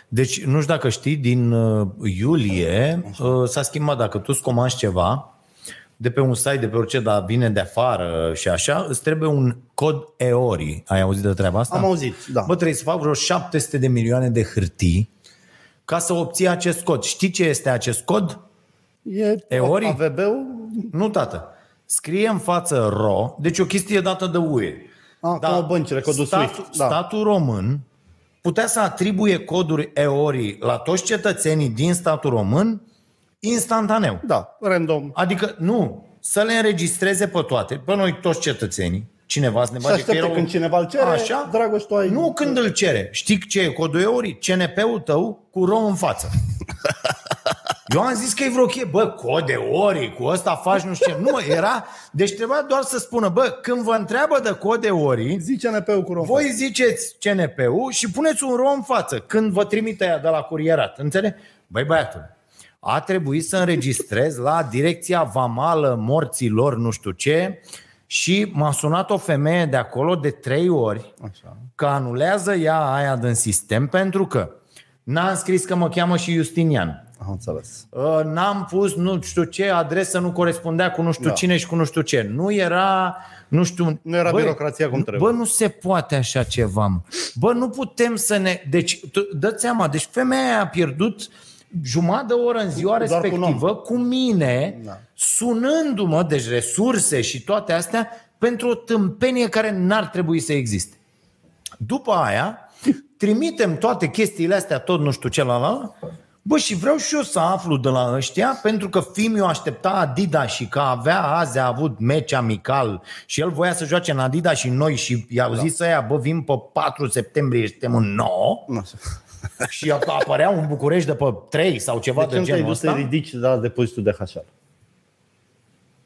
deci, nu știu dacă știi, din uh, iulie uh, s-a schimbat. Dacă tu îți comanzi ceva de pe un site, de pe orice, dar vine de afară și așa, îți trebuie un cod EORI. Ai auzit de treaba asta? Am auzit, da. Bă, trebuie să fac vreo 700 de milioane de hârtii ca să obții acest cod. Știi ce este acest cod? E Eori? AVB-ul? Nu, tată. Scrie în față RO, deci o chestie dată de UE. Ah, da, cum băncile, codul statul, SWIFT. Da. statul român putea să atribuie coduri EORI la toți cetățenii din statul român instantaneu. da, random. Adică, nu, să le înregistreze pe toate, pe noi toți cetățenii, cineva să ne Și bage că așteptă erau- când cineva îl cere, Așa? Dragoș, tu ai... Nu când îl cere. Știi ce e codul EORI? CNP-ul tău cu ro în față. Eu am zis că e vreo chie, bă, cod EORI, cu ăsta faci nu știu ce. Nu, era, deci trebuia doar să spună, bă, când vă întreabă de cod EORI, Zice NP-ul cu rom. voi ziceți CNP-ul și puneți un ro în față când vă trimite ea de la curierat. Înțeleg? Băi, băiatul, a trebuit să înregistrez la direcția vamală morților nu știu ce și m-a sunat o femeie de acolo de trei ori Așa. că anulează ea aia din sistem pentru că n-am scris că mă cheamă și Justinian. Am înțeles. Uh, N-am pus nu știu ce adresă, nu corespundea cu nu știu Da. cine și cu nu știu ce. Nu era, nu știu... Nu era birocrația cum trebuie. Bă, nu se poate așa ceva. Mă. Bă, nu putem să ne... Deci, tu- dă-ți seama, deci femeia aia a pierdut jumătate de oră în ziua Doar cu un respectivă cu, mine, Da. sunându-mă, deci resurse și toate astea, pentru o tâmpenie care n-ar trebui să existe. După aia, trimitem toate chestiile astea, tot nu știu ce la la, Bă, și vreau și eu să aflu de la ăștia, pentru că Fimiu aștepta Adidas și că avea azi a avut meci amical și el voia să joace în Adidas și noi și i-au Da. zis ăia, bă, vin pe 4 septembrie și suntem în 9 Nu așa. și apărea un București de pe 3 sau ceva De de, ce nu te-ai genul dus să ăsta. ridici de la depozitul de HR?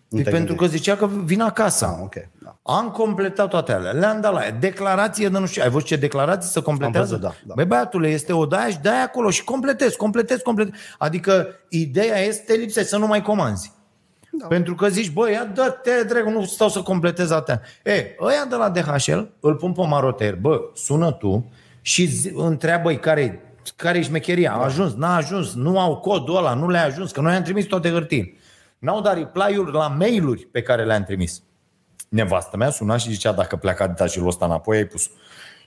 Deci te pentru că zicea că vin acasă. Ah, ok. Da. Am completat toate alea, le-am dat la ea. Declarație de nu știu, ai văzut ce declarație să completează? Am văzut, da, da. Băi băiatule, este o daia și dai acolo și completezi, completezi, completezi. Adică ideea este lipsește să nu mai comanzi. Da. Pentru că zici, băi, ia dă-te, dragă, nu stau să completez atâtea. E, ăia de la DHL îl pun pe maroter, bă, sună tu și zi, întreabă-i care care e șmecheria, a ajuns, n-a ajuns, nu au codul ăla, nu le-a ajuns, că noi am trimis toate hârtii. N-au dat reply-uri la mail-uri pe care le-am trimis. Nevastă mea suna și zicea dacă pleaca detașilul ăsta înapoi, ai pus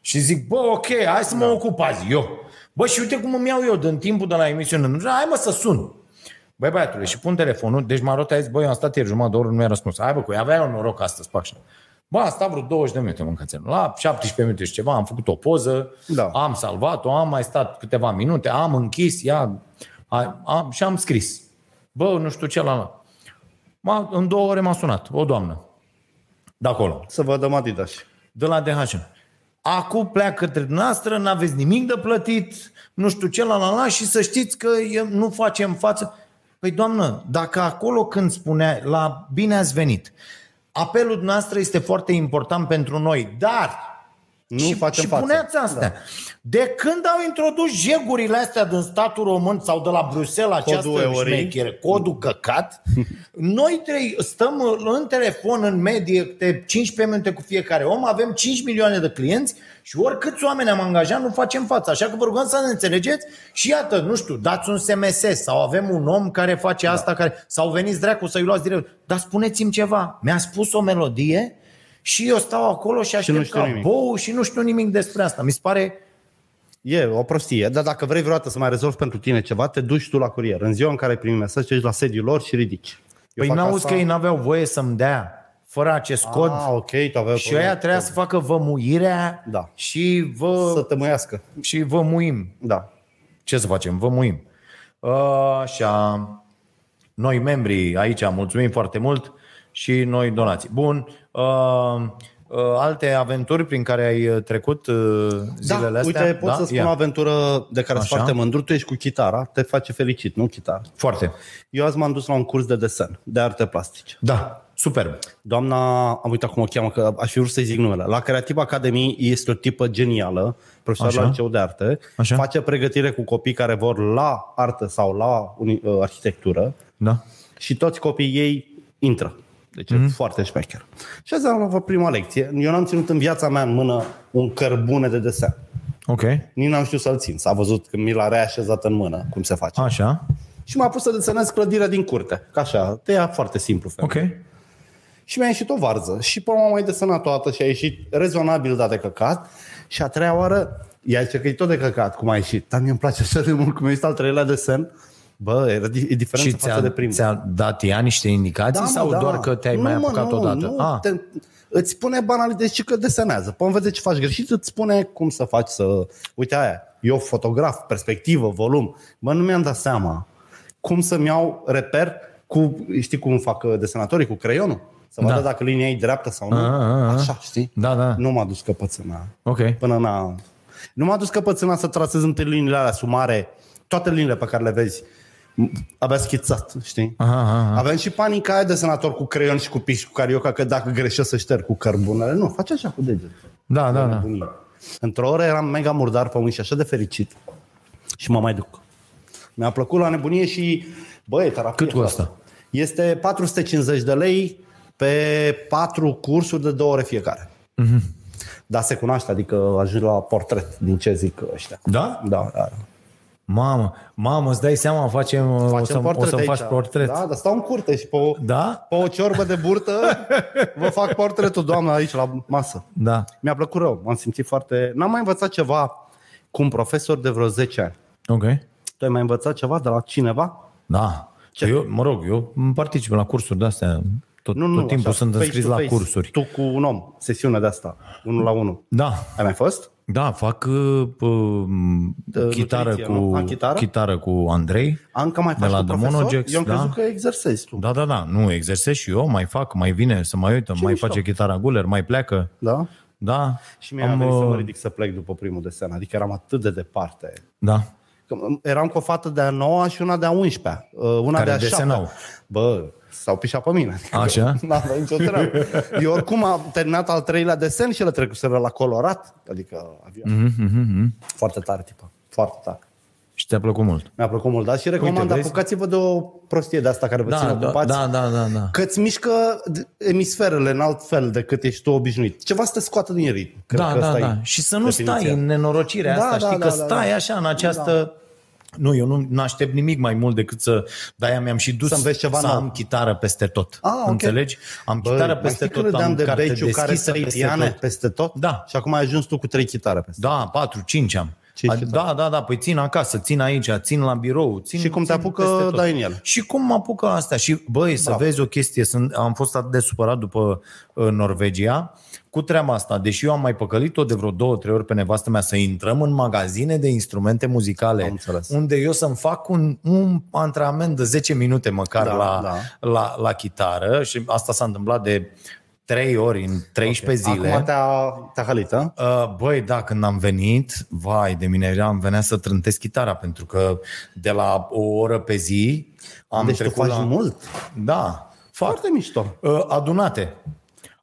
Și zic, bă, ok, hai să mă Da. ocup azi, eu. Bă, și uite cum îmi iau eu din timpul de la emisiune. Nu, Hai mă să sun. Băi băiatule, și pun telefonul, deci Marota a zis, băi, eu am stat ieri jumătate de oră, nu mi-a răspuns. Hai bă, cu avea eu noroc astăzi, pac așa. Bă, am stat vreo 20 de minute mâncațel. La 17 minute și ceva am făcut o poză, Da. am salvat-o, am mai stat câteva minute, am închis, ea, a, am, și am scris. Bă, nu știu ce la la. M-a, în două ore m-a sunat o doamnă de acolo, Să vă dăm Adidas. de la DHL. Acum pleacă către noastră, n-aveți nimic de plătit, nu știu ce, la la la, și să știți că e- nu facem față. Păi doamnă, dacă acolo când spunea la bine ați venit, apelul noastră este foarte important pentru noi, dar Nu și, facem și față. puneți astea. Da. De când au introdus jegurile astea din statul român sau de la Bruxelles această Codul eurii. șmechere, codul căcat, noi trei stăm în telefon în medie de 15 minute cu fiecare om, avem 5 milioane de clienți și oricâți oameni am angajat, nu facem față. Așa că vă rugăm să ne înțelegeți și iată, nu știu, dați un SMS sau avem un om care face Da. asta, care, sau veniți dracu să-i luați direct. Dar spuneți-mi ceva, mi-a spus o melodie și eu stau acolo și aștept știu ca nimic. bou și nu știu nimic despre asta. Mi se pare... E o prostie, dar dacă vrei vreodată să mai rezolvi pentru tine ceva, te duci tu la curier. În ziua în care primi mesaj, te duci la sediul lor și ridici. Eu Păi fac n-auzi asta- că ei n-aveau voie să-mi dea fără acest cod Ah, ok, tu aveai și ăia trebuia să facă vămuirea Da. și vă, să te măiască. și vă muim. Da. Ce să facem? Vă muim. Așa. Noi membrii aici mulțumim foarte mult și noi donații. Bun. Uh, uh, alte aventuri prin care ai uh, trecut uh, zilele da, astea? uite, pot da? să spun Ia. o aventură de care sunt Așa. foarte mândru. Tu ești cu chitara, te face fericit, nu chitară. Foarte. Eu azi m-am dus la un curs de desen, de arte plastice. Da. Superb. Doamna, am uitat cum o cheamă, că aș fi vrut să-i zic numele. La Creativ Academy este o tipă genială, profesor Așa. la liceu de arte, Așa. face pregătire cu copii care vor la artă sau la uni- uh, arhitectură Da. și toți copiii ei intră. Deci mm-hmm. e foarte șmecher. Și azi am avut prima lecție. Eu n-am ținut în viața mea în mână un cărbune de desen. Ok. Nici n-am știut să-l țin. S-a văzut când mi l-a reașezat în mână, cum se face. Așa. Și m-a pus să desenez clădirea din curte. Ca așa, te ia foarte simplu. Ok. Și mi-a ieșit o varză. Și pe urmă am mai desenat toată și a ieșit rezonabil dat de căcat. Și a treia oară, ea zice că e tot de căcat cum a ieșit. Dar mie îmi place așa de mult cum a ieșit al treilea desen. Bă, era di- e diferență Și față ți-a, de primul. ți-a dat ea niște indicații mă, sau doar că te-ai Nu, mai mă, apucat nu, odată? Nu, ah, te, îți spune banalități și că desenează. Până vede ce faci greșit, îți spune cum să faci să... Uite aia, eu fotograf, perspectivă, volum. Bă, nu mi-am dat seama cum să-mi iau reper cu, știi cum fac uh, desenatorii, cu creionul? Să vadă Da. dacă linia e dreaptă sau nu. A, a, a. Așa, știi? Da, da. Nu m-a dus căpățâna. ok. Până n-a... Nu m-a dus căpățâna să trasez între liniile alea sumare, toate liniile pe care le vezi. Abia schițat, știi? Aha, aha. Avem și panica aia de senator cu creion și cu pix și cu carioca că dacă greșesc să șterg cu cărbunele. Nu, face așa cu deget. Da, da, da. Nebunie. Într-o oră eram mega murdar pe mâini și așa de fericit. Și mă mai duc. Mi-a plăcut la nebunie și, băi, terapie. Cât costă? Este 450 de lei pe patru cursuri de două ore fiecare. Mhm. Dar se cunoaște, adică ajungi la portret din ce zic ăștia. Da? Da, da. Mamă, mamă, îți dai seama, facem, o Facem să, o portret să aici. faci portret. Da, dar stau în curte și pe o, Da? pe o ciorbă de burtă vă fac portretul, doamna, aici la masă. Da. Mi-a plăcut rău, m-am simțit foarte... N-am mai învățat ceva cu un profesor de vreo 10 ani. Ok. Tu ai mai învățat ceva de la cineva? Da. Ce? Eu, mă rog, eu particip la cursuri de-astea. Tot, Nu, nu, tot timpul așa, sunt face înscris to la face. cursuri. Tu cu un om, sesiune de asta, unul la unul. Da. Ai mai fost? Da, fac uh, uh, chitară, nutriție, cu, nu? A, chitară? chitară cu Andrei. Am că mai De faci la tu The profesor? Monogex, Eu am da. crezut că exersezi tu. Da, da, da. Nu, exersez și eu, mai fac, mai vine să mai uită, mai mișto. face chitara guler, mai pleacă. Da? Da. Și mi-a venit să uh, mă ridic să plec după primul desen. Adică eram atât de departe. Da. Că eram cu o fată de a 9 și una de a 11 Una Care de a desenau. 7 Bă, s-au pișat pe mine. Adică Așa? Nu avea nicio treabă. Eu oricum am terminat al treilea desen și le trecuseră la colorat. Adică avion. Mm-hmm. Foarte tare, tipă. Foarte tare. Și te-a plăcut mult. Mi-a plăcut mult, da? Și recomand, vezi? apucați-vă de o prostie de asta care vă ține Da, da, ocupați. da, da, da, da. Că îți mișcă emisferele în alt fel decât ești tu obișnuit. Ceva să te scoată din ritm. Cred Da, că da, asta e da. Și să nu definiția. stai în nenorocirea Da, asta, da, știi, da, că da, stai da. așa în această... Nu, eu nu aștept nimic mai mult decât să... De-aia mi-am și dus Să înveți ceva să nou. am chitară peste tot. Ah, ok. Înțelegi? Am Bă, chitară mai peste știi când tot, râdeam am de carte Beciu care deschisă trei peste piane tot. peste tot? Da. Și acum ai ajuns tu cu trei chitare peste Da, patru, cinci am. Cinci A, chitare. da, da, da, păi țin acasă, țin aici, țin la birou, țin Și cum te țin apucă, peste tot. dai în ele. Și cum mă apucă asta? Și băi, să Bravo. vezi o chestie, sunt, am fost atât de supărat după uh, Norvegia cu treaba asta, deși eu am mai păcălit-o de vreo două, trei ori pe nevastă mea să intrăm în magazine de instrumente muzicale, Am înțeles. unde eu să-mi fac un, un antrenament de 10 minute măcar Da, la, da. La, la chitară și asta s-a întâmplat de trei ori în 13 zile. Acum te-a, te-a halit, a? Uh, Băi, da, când am venit, vai de mine, am venea să trântesc chitara, pentru că de la o oră pe zi am Deci tu trecut faci la... mult. Da, fac. Foarte mișto. Uh, adunate.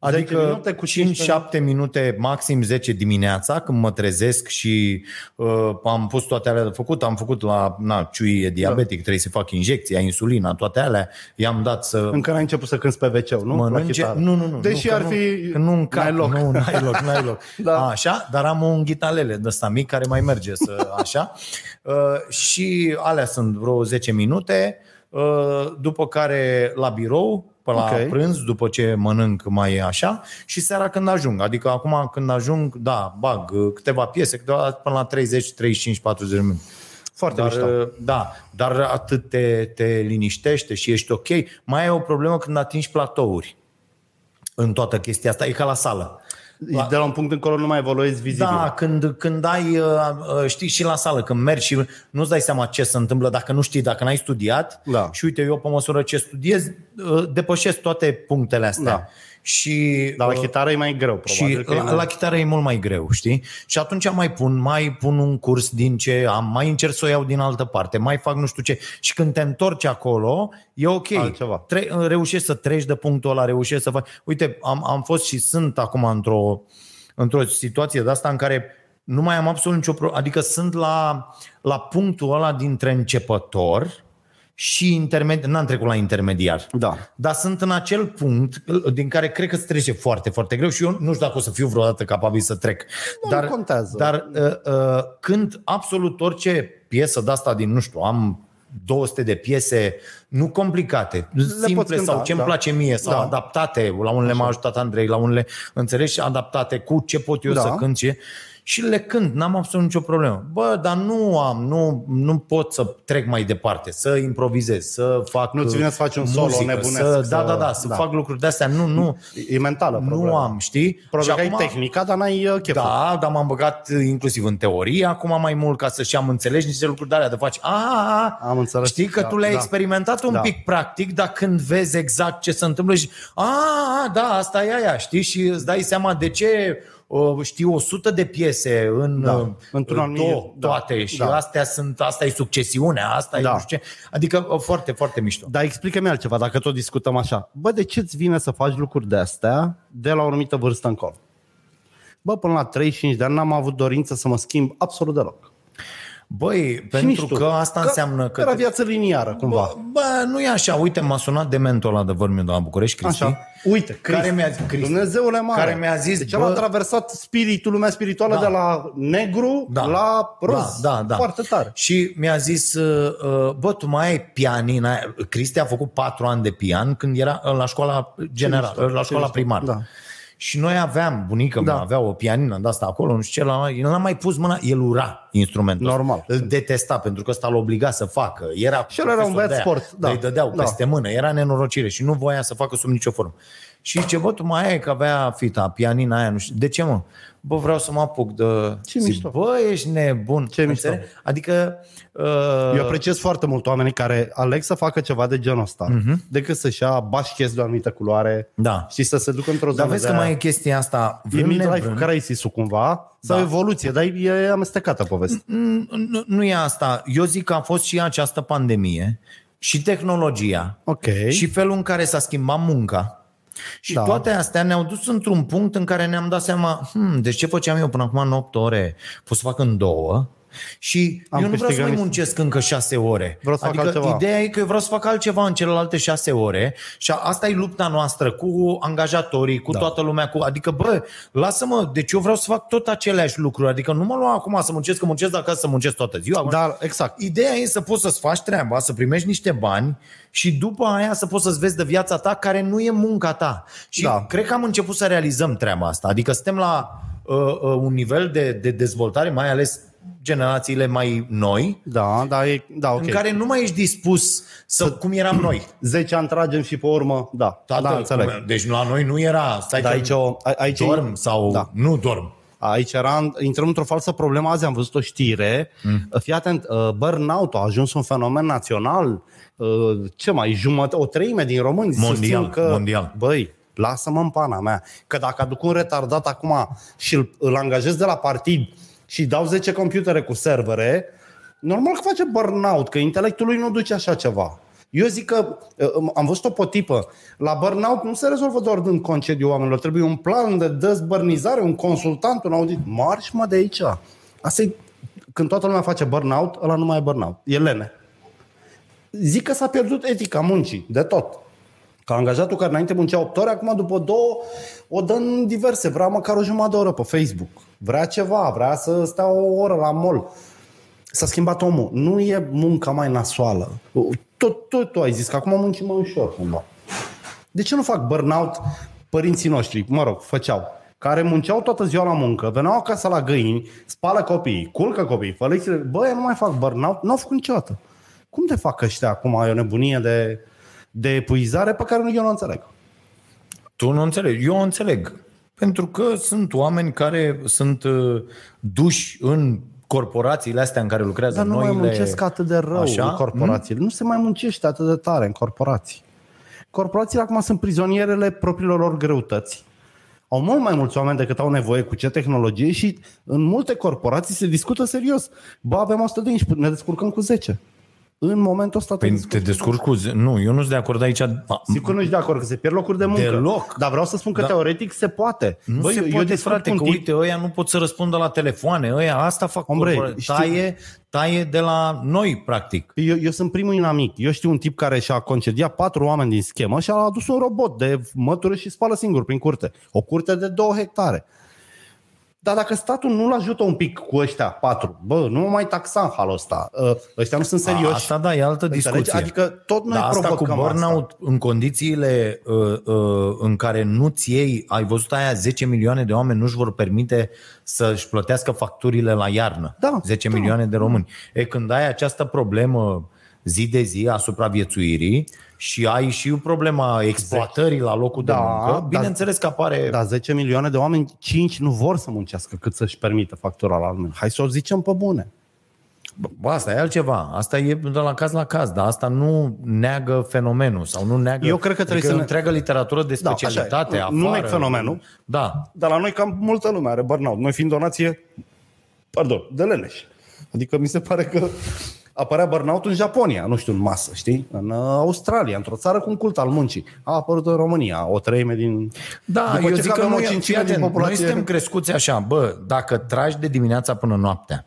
10 Adică minute cu 5-7 minute, maxim 10 dimineața, când mă trezesc și uh, am pus toate alea de făcut, am făcut la, na, ciui e diabetic, Da. trebuie să fac injecția, insulina, toate alea, i-am dat să Încă n-ai început să cânti pe wc nu? La mănânce. chitară. Nu, nu, nu. Deși nu, că ar nu, fi... Că nu în cap, n-ai loc. Nu, n-ai loc, n-ai loc. Da. Așa, dar am un ghitalele de ăsta mic care mai merge să așa. Uh, și alea sunt vreo 10 minute, uh, după care la birou, pe la Ok. prânz, după ce mănânc mai așa, și seara când ajung. Adică acum când ajung, da, bag uh, câteva piese, câteva până la 30, 35, 40 de minute. Foarte Dar, mișto. uh, da, dar atât te, te liniștește și ești ok. Mai e o problemă când atingi platouri în toată chestia asta. E ca la sală. De la un punct încolo nu mai evoluezi vizibil. Da, când, când ai, uh, uh, știi, și la sală, când mergi și nu-ți dai seama ce se întâmplă dacă nu știi, dacă n-ai studiat. Da. Și uite, eu pe măsură ce studiez, uh, depășesc toate punctele astea. Da. Și, Dar la uh, chitară e mai greu, probabil. și că e la, mai- la chitară e mult mai greu, știi? Și atunci mai pun, mai pun un curs din ce am, mai încerc să o iau din altă parte, mai fac nu știu ce. Și când te întorci acolo, e ok. Altceva. Tre- reușești să treci de punctul ăla, reușești să faci... Uite, am, am fost și sunt acum într-o, într-o situație de asta în care nu mai am absolut nicio problemă. Adică sunt la, la punctul ăla dintre începător și intermediar. N-am trecut la intermediar. Da. Dar sunt în acel punct din care cred că se trece foarte, foarte greu și eu nu știu dacă o să fiu vreodată capabil să trec. Nu dar, contează. Dar uh, uh, când absolut orice piesă de asta din, nu știu, am 200 de piese, nu complicate, simple poți cânta, sau ce-mi da. place mie, sau Da. adaptate, la unele m-a ajutat Andrei, la unele, înțelegi, adaptate cu ce pot eu Da. să cânt și, și le cânt, n-am absolut nicio problemă. Bă, dar nu am, nu, nu pot să trec mai departe, să improvizez, să fac Nu-ți vine să faci un solo muzică, nebunesc, Să, să- da, da, da, să da. fac lucruri de-astea. Nu, nu, E mentală nu problema. am, știi? Probabil Și că ai acum- tehnica, dar n-ai uh, cheful. da, dar m-am băgat uh, inclusiv în teorie acum mai mult ca să-și am înțeles niște lucruri de alea, de faci, a, a, a. Am înțeles. Știi că Da, tu le-ai da. experimentat un Da. pic practic, dar când vezi exact ce se întâmplă și a, a, da, asta e aia, știi? Și îți dai seama de ce uh, știu 100 de piese în Da, uh, într-un anumit- două, da, toate și da. astea sunt, asta e succesiunea, asta e Da. nu știu ce. Adică uh, foarte, foarte mișto. Dar explică-mi altceva, dacă tot discutăm așa. Bă, de ce îți vine să faci lucruri de astea de la o anumită vârstă încolo? Bă, până la 35 de ani n-am avut dorință să mă schimb absolut deloc. Băi, Și pentru nici tu. că asta înseamnă că... Era viață liniară, cumva. Bă, bă, nu e așa. Uite, m-a sunat dementul ăla de vârmiu de la București, Cristi. Așa. Uite, Cristi, Care mi-a zis- Cristi. Dumnezeule mare. Care mi-a zis, Deci bă- el a traversat spiritul, lumea spirituală Da. de la negru Da. la roz. Da, da, da. Foarte tare. Și mi-a zis, uh, uh, bă, tu mai ai pianin. ai- Cristi a făcut patru ani de pian când era uh, la școala generală, mișto, la ce școala mișto. primară. Da. Și noi aveam, bunica mea Da. avea o pianină de asta acolo, nu știu ce, la, el n-a mai pus mâna, el ura instrumentul ăsta. Normal. Îl detesta pentru că ăsta l obliga să facă. Era Și el era un profesor băiat de aia. sport, da. Îi dădeau Da. peste mână, era nenorocire și nu voia să facă sub nicio formă. Și zice, bă, tu mai ai că avea fita, pianina aia, nu știu. De ce, mă? Bă, vreau să mă apuc de... Ce Zic, mișto. Bă, ești nebun. Ce mișto. Înțelegi? Adică... Uh, Eu apreciez foarte mult oamenii care aleg să facă ceva de genul ăsta, uh-huh. decât să-și ia bașchezi de o anumită culoare Da. și să se ducă într-o dar zonă vezi că de mai e chestia asta. E vrând midlife nevrând, crisis-ul cumva, sau Da. evoluție, dar e amestecată povestea. nu, nu e asta. Eu zic că a fost și această pandemie și tehnologia Ok. și felul în care s-a schimbat munca. Și Da. da. toate astea ne-au dus într-un punct în care ne-am dat seama, hmm, deci ce făceam eu până acum în 8 ore, pot să fac în două. Și Am eu nu vreau să câștigat mai niște- muncesc încă șase ore. Vreau să fac adică altceva. ideea e că eu vreau să fac altceva în celelalte șase ore și asta e lupta noastră cu angajatorii, cu da. toată lumea. Cu, adică, bă, lasă-mă, deci eu vreau să fac tot aceleași lucruri. Adică nu mă lua acum să muncesc, că muncesc dacă să muncesc toată ziua. Dar, exact. Ideea e să poți să-ți faci treaba, să primești niște bani și după aia să poți să-ți vezi de viața ta care nu e munca ta. Și Da. da. cred că am început să realizăm treaba asta. Adică suntem la uh, uh, un nivel de, de dezvoltare, mai ales generațiile mai noi, Da, da, e, da, ok. în care nu mai ești dispus să, cum eram noi. 10 ani tragem și pe urmă, da, Toată, da, înțeleg. Deci la noi nu era stai Dar că aici, o, a- aici dorm sau Da. da. nu dorm. Aici era, intrăm într-o falsă problemă. Azi am văzut o știre. Mm. Fii atent, uh, burnout a ajuns un fenomen național. Uh, Ce mai, jumătate, o treime din români Mondial, susțin că, mondial. băi, lasă-mă în pana mea. Că dacă aduc un retardat acum și îl, îl angajez de la partid și dau 10 computere cu servere, normal că face burnout, că intelectul lui nu duce așa ceva. Eu zic că uh, am văzut o potipă. La burnout nu se rezolvă doar dând concediu oamenilor. Trebuie un plan de dezbărnizare, un consultant, un audit. Marș mă de aici. Asta e, când toată lumea face burnout, ăla nu mai e burnout. E lene. Zic că s-a pierdut etica muncii, de tot. Ca angajatul care înainte muncea 8 ore, acum după două o dă în diverse. Vrea măcar o jumătate de oră pe Facebook. Vrea ceva, vrea să stea o oră la mall. S-a schimbat omul. Nu e munca mai nasoală. Tot, tot tu ai zis că acum muncim mai ușor cumva. De ce nu fac burnout părinții noștri? Mă rog, făceau. Care munceau toată ziua la muncă, veneau acasă la găini, spală copiii, culcă copiii, fă lecțiile. Bă, eu nu mai fac burnout, nu au făcut niciodată. Cum de fac ăștia acum? E o nebunie de, de epuizare pe care eu nu o înțeleg. Tu nu înțelegi. Eu o înțeleg. Pentru că sunt oameni care sunt uh, duși în corporațiile astea în care lucrează Dar nu noile... mai muncesc atât de rău Așa? în corporațiile. Nu se mai muncește atât de tare în corporații. Corporațiile acum sunt prizonierele propriilor lor greutăți. Au mult mai mulți oameni decât au nevoie cu ce tehnologie și în multe corporații se discută serios. Bă, avem 100 de inci, ne descurcăm cu 10. În momentul ăsta te Păi descurci. te descurci cu... zi- Nu, eu nu sunt de acord aici. Ba, Sigur nu ești de acord că se pierd locuri de muncă. Deloc. Dar vreau să spun că Da. teoretic se poate. Nu Băi, se eu, poate, eu discut frate, cu că un tip- uite, ăia nu pot să răspundă la telefoane, ăia asta fac Ombre, corporații. știi- taie, taie de la noi, practic. Eu, eu sunt primul inamic. Eu știu un tip care și-a concediat patru oameni din schemă și a adus un robot de mătură și spală singur prin curte. O curte de două hectare. Dar dacă statul nu-l ajută un pic cu ăștia patru, bă, nu mă mai taxa în halul ăsta. Ă, Ăștia nu sunt serioși. Asta da, e altă Înțelegi? discuție. Adică tot noi Dar asta cu provocăm burnout în condițiile uh, uh, în care nu-ți iei, ai văzut aia 10 milioane de oameni nu-și vor permite să-și plătească facturile la iarnă. Da, 10 da. milioane de români. E când ai această problemă zi de zi a supraviețuirii și ai și problema exploatării la locul de Da, muncă, dar- bineînțeles că apare... Da, 10 milioane de oameni, 5 nu vor să muncească cât să-și permită factura la lume. Hai să o zicem pe bune. Bă, asta e altceva. Asta e de la caz la caz, dar asta nu neagă fenomenul sau nu neagă Eu cred că trebuie adică să ne- întreagă literatură de Da, așa e. specialitate Nu- afară. nu neg fenomenul. Da. Dar la noi cam multă lume are burnout. Noi fiind donație, pardon, de leneși. Adică mi se pare că apărea burnout în Japonia, nu știu, în masă, știi? În uh, Australia, într-o țară cu un cult al muncii. A apărut în România, o treime din... Da, După eu ce zic că avem nu o e, cincime fii din atent, noi populație- suntem crescuți așa, bă, dacă tragi de dimineața până noaptea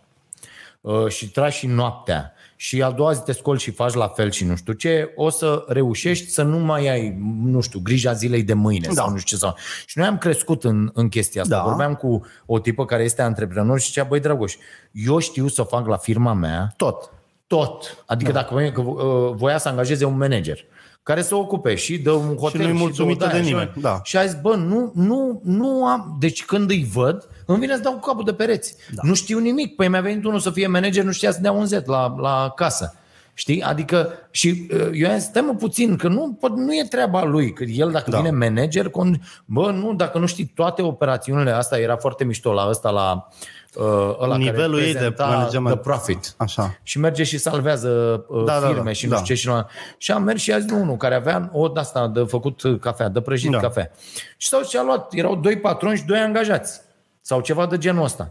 uh, și tragi și noaptea și a doua zi te scoli și faci la fel și nu știu ce, o să reușești să nu mai ai, nu știu, grija zilei de mâine Da. sau nu știu ce. Sau... Și noi am crescut în, în chestia asta. Da. Vorbeam cu o tipă care este antreprenor și zicea, băi, Dragoș, eu știu să fac la firma mea Tot. Tot. Adică da. dacă voia, că, uh, voia să angajeze un manager care să ocupe și de un hotel nu-i și mulțumită de, de aia, nimeni, Și, da. și a zis, bă, nu, nu, nu am... Deci când îi văd, îmi vine să dau cu capul de pereți. Da. Nu știu nimic. Păi mi-a venit unul să fie manager, nu știa să dea un Z la, la casă. Știi? Adică, și uh, eu am zis, stai mă puțin, că nu, pot- nu e treaba lui, că el dacă da. vine manager, con- bă, nu, dacă nu știi toate operațiunile astea, era foarte mișto la ăsta, la uh, ăla Nivelul care ei de prezenta management. The Profit. Așa. Și merge și salvează uh, Da, da, firme da, și nu da. știu ce și nu. Și am mers și a zis unul care avea o de asta de făcut uh, cafea, de prăjit Da. cafea. Și s-au și a luat, erau doi patroni și doi angajați. Sau ceva de genul ăsta.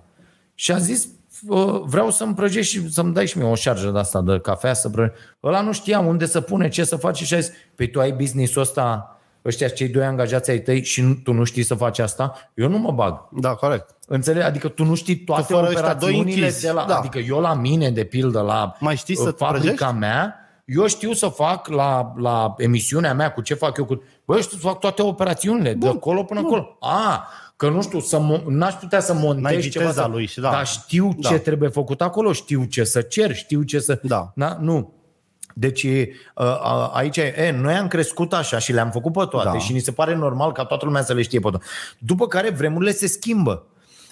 Și a zis, "Uh, vreau să-mi prăjești și să-mi dai și mie o șarjă de asta de cafea să prăjești. Ăla nu știa unde să pune, ce să face și a zis, păi tu ai business-ul ăsta, ăștia cei doi angajați ai tăi și nu, tu nu știi să faci asta? Eu nu mă bag. Da, corect. Înțelegi? Adică tu nu știi toate Tu fără ăștia doi operațiunile închizi. de la... Da. Adică eu la mine, de pildă, la Mai știi uh, să te fabrica prăjești? mea, eu știu să fac la, la emisiunea mea cu ce fac eu cu... Bă, eu știu să fac toate operațiunile, de acolo până acolo. A, că nu știu, să mo- n-aș putea să N-ai montez ceva. viteza Să... lui și da. Dar știu Da. ce trebuie făcut acolo, știu ce să cer, știu ce să... Da. Na? Nu. Deci uh, uh, aici, e, noi am crescut așa și le-am făcut pe toate Da. și ni se pare normal ca toată lumea să le știe pe toate. După care vremurile se schimbă.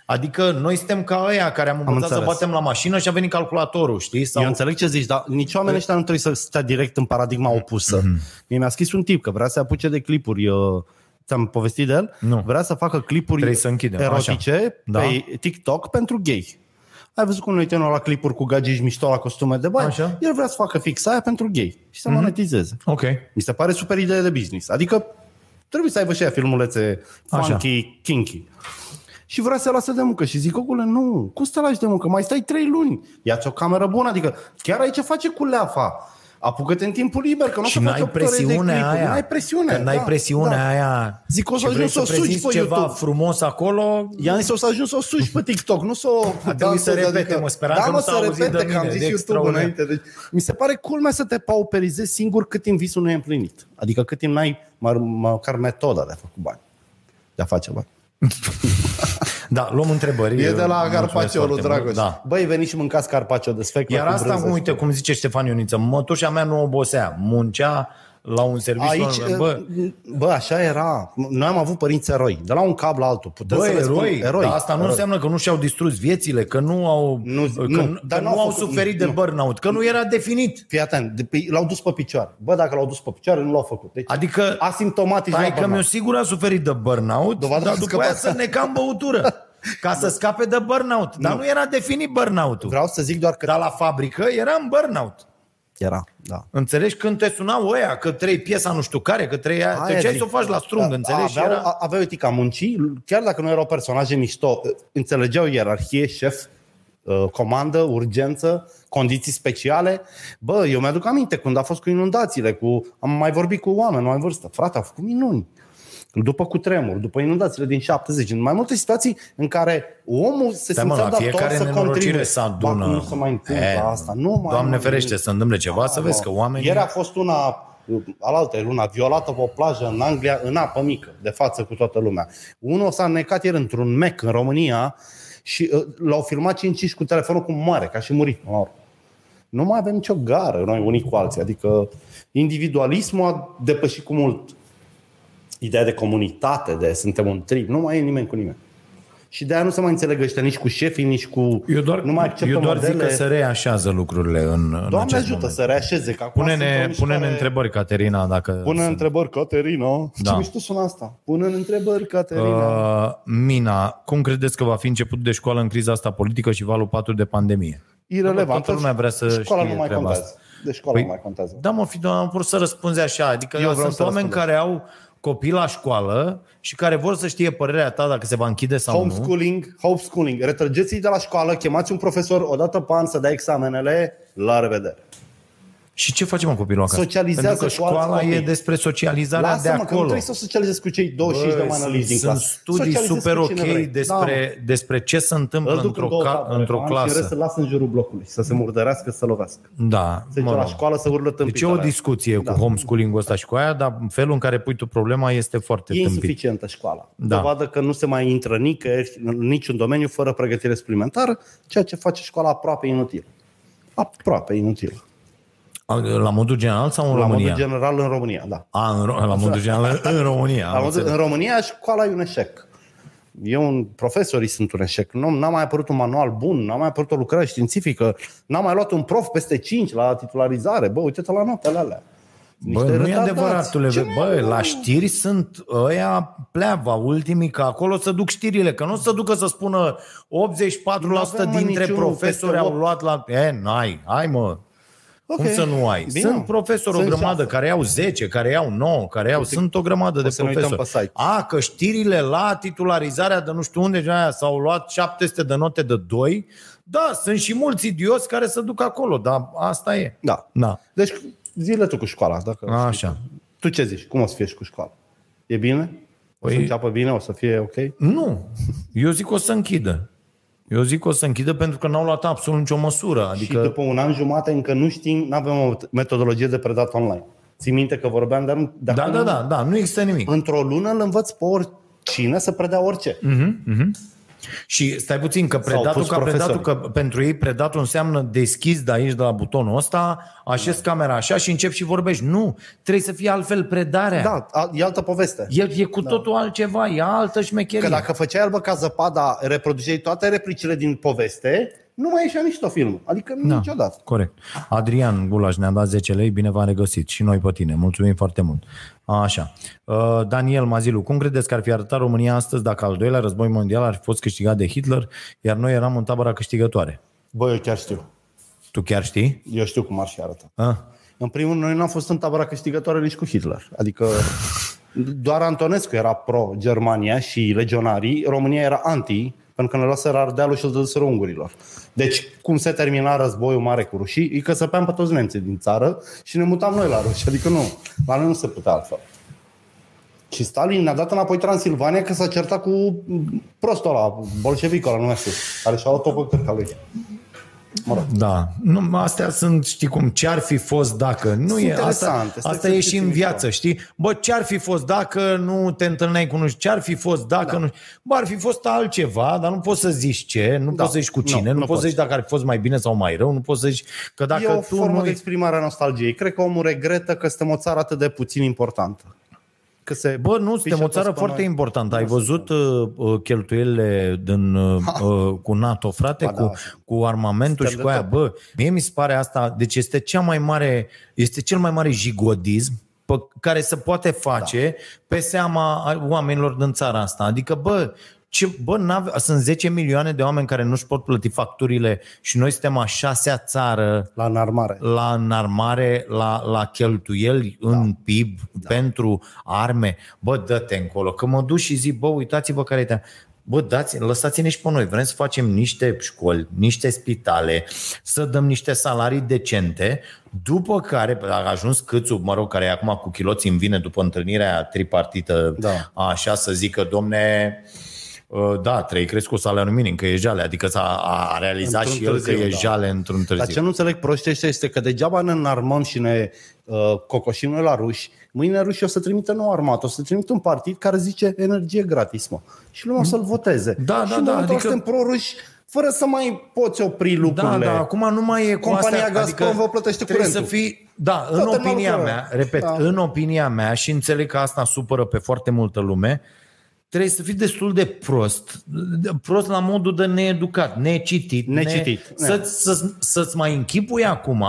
Adică noi suntem ca ăia care am învățat să înțeles. batem la mașină și a venit calculatorul, știi? Sau... Eu înțeleg ce zici, dar nici oamenii ăștia nu trebuie să stea direct în paradigma opusă. Mm-hmm. Mie mi-a scris un tip că vrea să apuce de clipuri. Eu, ți-am povestit de el? Nu. Vrea să facă clipuri Trebuie să închidem, erotice așa. Da. pe TikTok pentru gay. Ai văzut cum noi uităm la clipuri cu gagici mișto la costume de bani? Așa. El vrea să facă fix aia pentru gay și să mm-hmm. monetizeze. Ok. Mi se pare super idee de business. Adică trebuie să aibă și aia filmulețe Așa. funky, kinky. Și vrea să se lasă de muncă și zic, ocule, nu, cum să te lași de muncă? Mai stai trei luni, ia-ți o cameră bună, adică chiar ai ce face cu leafa. Apucă-te în timpul liber, că nu o Și să faci n-ai opt ore de presiunea clipuri. aia. N-ai presiune. Că n-ai da, presiunea da. aia. Zic, o să și vrei ajungi să o să sugi prezinți pe ceva YouTube. frumos acolo. I-am zis, o să ajungi să o sugi pe TikTok, nu să o trebuit să dansezi, repete, mă, speram da, că mă, nu s-a să auzit repete, de că am mine, zis de YouTube extraordinar. înainte. Deci, mi se pare culmea să te pauperizezi singur cât timp visul nu e împlinit. Adică cât timp n-ai mă- măcar metoda de a făcut bani. De a face bani. Da, luăm întrebări. E de la Mulțumesc Carpaccio lui foarte mult. Dragoș. Da. Băi, veniți și mâncați Carpaccio de sfeclă Iar cu asta, brânză. uite, cum zice Ștefan Ioniță, mătușa mea nu obosea, muncea la un serviciu. Aici, bă, bă, așa era. Noi am avut părinți eroi. De la un cap la altul. Putem bă să le spun, eroi, eroi. dar asta nu eroi. înseamnă că nu și-au distrus viețile, că nu au, Nu, că, nu, că dar nu n-au au făcut- suferit de nu. burnout, că nu era definit. Fii atent, de pe, l-au dus pe picioare. Bă, dacă l-au dus pe picioare, nu l-au făcut. Deci, Adică asimptomatici la Tai că mi-o burnout. sigur a suferit de burnout, Dovadă dar că după scăpa- aia să neca în băutură. Ca să scape de burnout. Dar Nu. nu era definit burnout-ul. Vreau să zic doar că Dar la fabrică era în burnout. Era. Da. Înțelegi? Când te sunau ăia, că trei piesa nu știu care, că trei aia, te Aia duceai zic. să o faci la strung, Da, înțelegi? Și Aveau, Era... a- aveau etica muncii, chiar dacă nu erau personaje mișto, înțelegeau ierarhie, șef, uh, comandă, urgență, condiții speciale. Bă, eu mi-aduc aminte când a fost cu inundațiile, cu, am mai vorbit cu oameni mai în vârstă. Frate, a făcut minuni. După cutremur, după inundațiile din 70, în mai multe situații în care omul se Stai, mă, simțea la dator fiecare să nenorocire contribuie. se Ba, adună. Nu se mai întâmplă E, asta. Nu mai Doamne mai- ferește să întâmple ceva, să vezi că oamenii... Ieri a fost una, alaltă luna, violată pe o plajă în Anglia, în apă mică, de față cu toată lumea. Unul s-a necat ieri într-un mec în România și uh, l-au filmat 5 cu telefonul cum moare, ca și murit. până la urmă. Nu mai avem nicio gară noi unii cu alții. Adică individualismul a depășit cu mult ideea de comunitate, de suntem un trib. Nu mai e nimeni cu nimeni. Și de aia nu se mai înțeleg ăștia nici cu șefii, nici cu... Eu doar, nu mai acceptă eu doar modele. zic că se reașează lucrurile în, în Doamne acest ajută moment. să reașeze. Că acum sunt Pune-ne, o mișcare- pune-ne întrebări, Caterina, dacă... Pune sunt. întrebări, Caterina. Da. Ce mișto sună asta. Pune întrebări, Caterina. Uh, Mina, cum credeți că va fi început de școală în criza asta politică și valul 4 de pandemie? Irelevant. toată lumea vrea să Școala știe nu mai treaba contează. De școală Păi, nu mai contează. Da, mă, fi doamna, pur să răspunzi așa. Adică Eu eu vreau sunt să oameni răspund. care au copii la școală și care vor să știe părerea ta dacă se va închide sau nu. Homeschooling, homeschooling. Retrăgeți-i de la școală, chemați un profesor o dată pe an să dea examenele. La revedere. Și ce facem cu copilul acasă? Socializează Pentru că cu alți școala copii. e despre socializarea Lasă-mă de că nu acolo. trebuie să socializezi cu cei 25 de Băi, manăliți din sunt clasă. studii Socializezi super cu ok cine vrei. despre, Da, despre ce se mă. întâmplă Îl duc într-o, în două ca, tabere într-o pe an Și în rest clasă. să lasă în jurul blocului. Să se murdărească, să lovească. Da, Se duce mă la rog. școală să urlă Deci e tâmpitele. o discuție Da. cu homeschooling-ul ăsta și cu aia, dar felul în care pui tu problema este foarte E tâmpit. insuficientă școala. Da. Dovadă că nu se mai intră nicăieri, în niciun domeniu, fără pregătire suplimentară, ceea ce face școala aproape inutilă. Aproape inutilă. La modul general sau în La România? modul general în România, da. A, în, Ro- la modul general în România. La am modul, înțeles. în România școala e un eșec. e un profesorii sunt un eșec. Nu, n-a mai apărut un manual bun, n-a mai apărut o lucrare științifică, n-a mai luat un prof peste 5 la titularizare. Bă, uite-te la notele alea. Bă, Niște nu e retardați. adevărat, tu le Ce vezi. Bă, la știri sunt ăia pleava, ultimii, că acolo să duc știrile, că nu o să ducă să spună 84% N-avem, mă, dintre niciunul profesori peste au opt. luat la... E, n-ai, hai mă. Ok. Cum să nu ai? Bine. Sunt profesori o Sunt grămadă șase. care au 10, care au 9, care au... Sunt o grămadă de să ne uităm profesori. pe site. A, că știrile la titularizarea de nu știu unde de aia s-au luat 700 de note de 2, da, sunt și mulți idioți care se duc acolo, dar asta e. Da. Da. Deci zile tu cu școala. Dacă Așa. Tu ce zici? Cum o să fie și cu școala? E bine? O să Păi- înceapă bine? O să fie ok? Nu. Eu zic o să închidă. Eu zic o să închidă pentru că n-au luat absolut nicio măsură. Adică... Adică Și după un an jumate încă nu știm, nu avem o metodologie de predat online. Ții minte că vorbeam, dar nu, Da, dacă da, nu- da, da, nu există nimic. Într-o lună îl învăț pe oricine să predea orice. Mm. Și stai puțin, că predatul, pus ca predatul, profesorii. că pentru ei predatul înseamnă deschis de aici, de la butonul ăsta, așezi camera așa și încep și vorbești. Nu, trebuie să fie altfel predarea. Da, a- e altă poveste. E, e cu totul altceva, e altă șmecherie. Că dacă făceai albă ca zăpada, reproduceai toate replicile din poveste, nu mai ieșea nici tot filmul. Adică Da, niciodată. corect. Adrian Gulaș ne-a dat 10 lei, bine v-am regăsit și noi pe tine. Mulțumim foarte mult. Așa. Uh, Daniel Mazilu, cum credeți că ar fi arătat România astăzi dacă al doilea război mondial ar fi fost câștigat de Hitler, iar noi eram în tabăra câștigătoare? Bă, eu chiar știu. Tu chiar știi? Eu știu cum ar fi arătat. Ah. În primul rând, noi n-am fost în tabăra câștigătoare nici cu Hitler. Adică doar Antonescu era pro-Germania și legionarii, România era anti, pentru că ne luaseră Ardealul și îl dăduseră ungurilor. Deci, cum se termina războiul mare cu rușii, îi căsăpeam pe toți nemții din țară și ne mutam noi la ruși. Adică nu, la noi nu se putea altfel. Și Stalin ne-a dat înapoi Transilvania că s-a certat cu prostul ăla, bolșevicul ăla, nu mai știu, care și-a luat tot pe cărca lui. Mă rog. Da, nu, astea sunt, știi cum, ce ar fi fost dacă. Nu Sunt e, asta, interesante, sunt asta e și exerciții în mișto. viață, știi? Bă, ce ar fi fost dacă nu te întâlneai cu nu știu, ce ar fi fost dacă Da. nu Bă, ar fi fost altceva, dar nu poți să zici ce, nu Da. poți să zici cu Nu, cine, nu, nu nu poți să poți. zici dacă ar fi fost mai bine sau mai rău, nu poți să zici că dacă e o tu formă nu... de exprimare a nostalgiei. Cred că omul regretă că suntem o țară atât de puțin importantă. Că se Bă, nu, suntem pișă o țară toți pe foarte noi. importantă. Ai văzut uh, uh, cheltuielile din, uh, uh, cu NATO, frate, Ba da. cu, cu armamentul Suntem și cu de aia. top. Bă, mie mi se pare asta, deci este cea mai mare, este cel mai mare jigodism pe care se poate face da. pe seama a oamenilor din țara asta. Adică, bă, ce, bă, n-ave- sunt 10 milioane de oameni care nu-și pot plăti facturile și noi suntem a șasea țară la înarmare. la înarmare, la, la cheltuieli da. în PIB da. pentru arme. Bă, dă-te încolo. Că mă duc și zic, bă, uitați-vă care e Bă, dați, lăsați-ne și pe noi. Vrem să facem niște școli, niște spitale, să dăm niște salarii decente, după care a ajuns câțul, mă rog, care e acum cu chiloții în vine după întâlnirea tripartită, Da. așa să zică, domne, uh, da, trei crezi cu salariul minim, că e jale, adică s-a a realizat Într-un și el că târziu, e da. jale într-un târziu. Dar ce nu înțeleg proști ăștia este că degeaba ne înarmăm și ne uh, cocoșim noi la ruși. Mâine rușii o să trimită nou armată, o să trimită un partid care zice energie gratis, mă. Și lumea o să-l voteze. Da, da, și în da, momentul adică- ăsta suntem pro-ruși fără să mai poți opri Da, lucrurile. da, acum nu mai e cu Compania asta. Gazprom vă plătește trebuie curentul. să fii, da, în Toată opinia lucrurile. mea, repet, Da. în opinia mea și înțeleg că asta supără pe foarte multă lume, trebuie să fii destul de prost, de- prost la modul de needucat, necitit, Necitit, ne, să-ți, să, să-ți mai închipui acum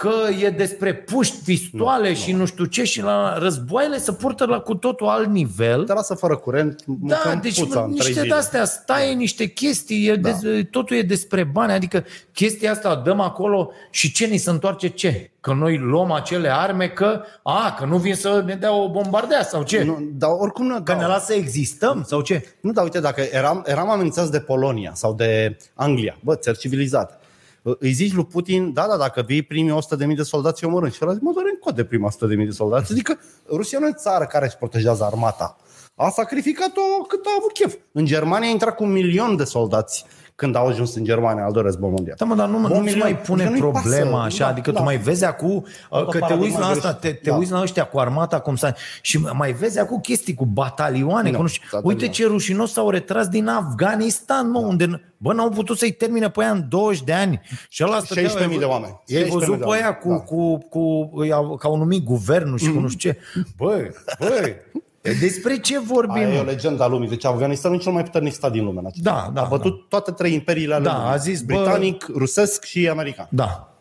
că e despre puști, pistoale și nu știu ce și la războaiele se purtă la cu totul alt nivel. Te lasă fără curent, Da, mâncăm deci puța în trei niște zile. de-astea, stai niște chestii, e da. de, totul e despre bani, adică chestia asta o dăm acolo și ce ni se întoarce ce? Că noi luăm acele arme că, a, că nu vin să ne dea o bombardea sau ce? Nu, Nu, dar oricum nu, că da. ne lasă să existăm sau ce? Nu, dar uite, dacă eram, eram amenințați de Polonia sau de Anglia, bă, țări civilizate, îi zici lui Putin, da, da, dacă vii primii 100.000 de soldați, eu mă Și el a zis, mă doare în cod de prima 100.000 de soldați. Adică Rusia nu e țară care își protejează armata. A sacrificat-o cât a avut chef. În Germania a intrat cu un milion de soldați când au ajuns în Germania al doilea război mondial. Da, mă, dar nu, Bun, nu milion. mai pune Adică nu-i problema pasă. așa, Da, adică da. tu mai vezi acum uh, că te paradigma uiți la asta, greșită. te, te Da. uiți la ăștia cu armata cum să și mai vezi acum chestii cu batalioane, Nu, cu nu știu. batalioane. Uite ce rușinos s-au retras din Afganistan, mă, unde bă, n-au putut să-i termine pe aia în 20 de ani. Și ăla stătea, 16.000 de oameni. Ai 16.000 văzut de pe aia oameni, cu, da. cu, cu, îi au- că au numit guvernul și cu nu știu ce. Băi, băi, Despre ce vorbim? Aia e o mă? legendă a lumii. Deci Afganistanul e cel mai puternic stat din lume. în acest Da, moment. da, A bătut toate trei imperiile ale Da, lumii. a zis, bă- Britanic, rusesc și american. Da.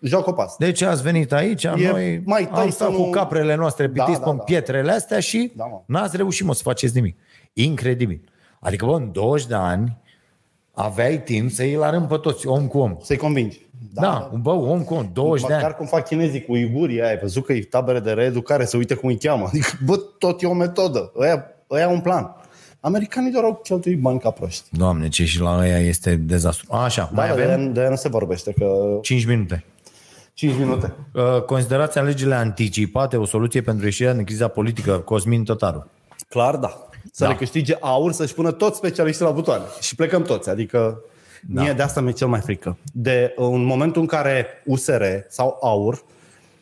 Joacă pe asta. Deci ați venit aici, E noi mai am stat Tyson-ul- cu caprele noastre pitiți Da, da, da, pe da. pietrele astea și Da, mă. n-ați reușit, mă, să faceți nimic. Incredibil. Adică, bă, în 20 de ani aveai timp să îi arăm pe toți, om cu om. Să-i convingi. Da, da bă, om cu om, 20 de Măcar ani. cum fac chinezii cu uigurii aia, ai văzut că e tabere de reeducare, să uite cum îi cheamă. Adică, bă, tot e o metodă. Ăia, ăia au un plan. Americanii doar au cheltuit bani ca proști. Doamne, ce și la ăia este dezastru. Așa, mai Da, de, avem aia, de aia nu se vorbește, că 5 minute. 5 minute. Uh, Considerați alegerile anticipate o soluție pentru ieșirea din criza politică? Cosmin Tătaru. Clar, da. Să Da. da. le câștige aur, să-și pună toți specialiștii la butoane. Și plecăm toți. Adică da. mie de asta mi-e cel mai frică. De în momentul în care USR sau aur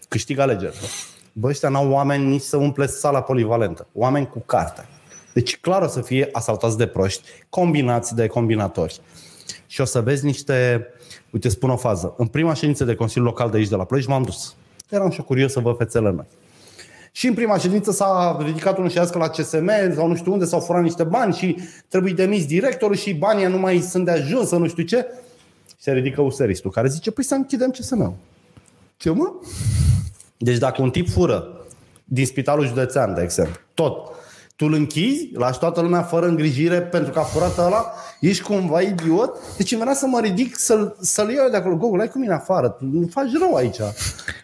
câștigă alegerile. Bă, ăștia n-au oameni nici să umple sala polivalentă. Oameni cu carte. Deci clar o să fie asaltați de proști, combinați de combinatori. Și o să vezi niște... Uite, spun o fază. În prima ședință de Consiliu Local de aici, de la Ploiești, m-am dus. Eram și eu curios să văd fețele noi. Și în prima ședință s-a ridicat unul și a zis că la CSM sau nu știu unde s-au furat niște bani și trebuie demis directorul și banii nu mai sunt de ajuns să nu știu ce. Și se ridică useristul care zice, păi să închidem CSM-ul. Ce mă? Deci dacă un tip fură din spitalul județean, de exemplu, tot, tu îl închizi, lași toată lumea fără îngrijire pentru că a furat ăla, ești cumva idiot, deci îmi venea să mă ridic să-l, să-l iau de acolo. Gogol, ai cu mine afară, tu nu faci rău aici.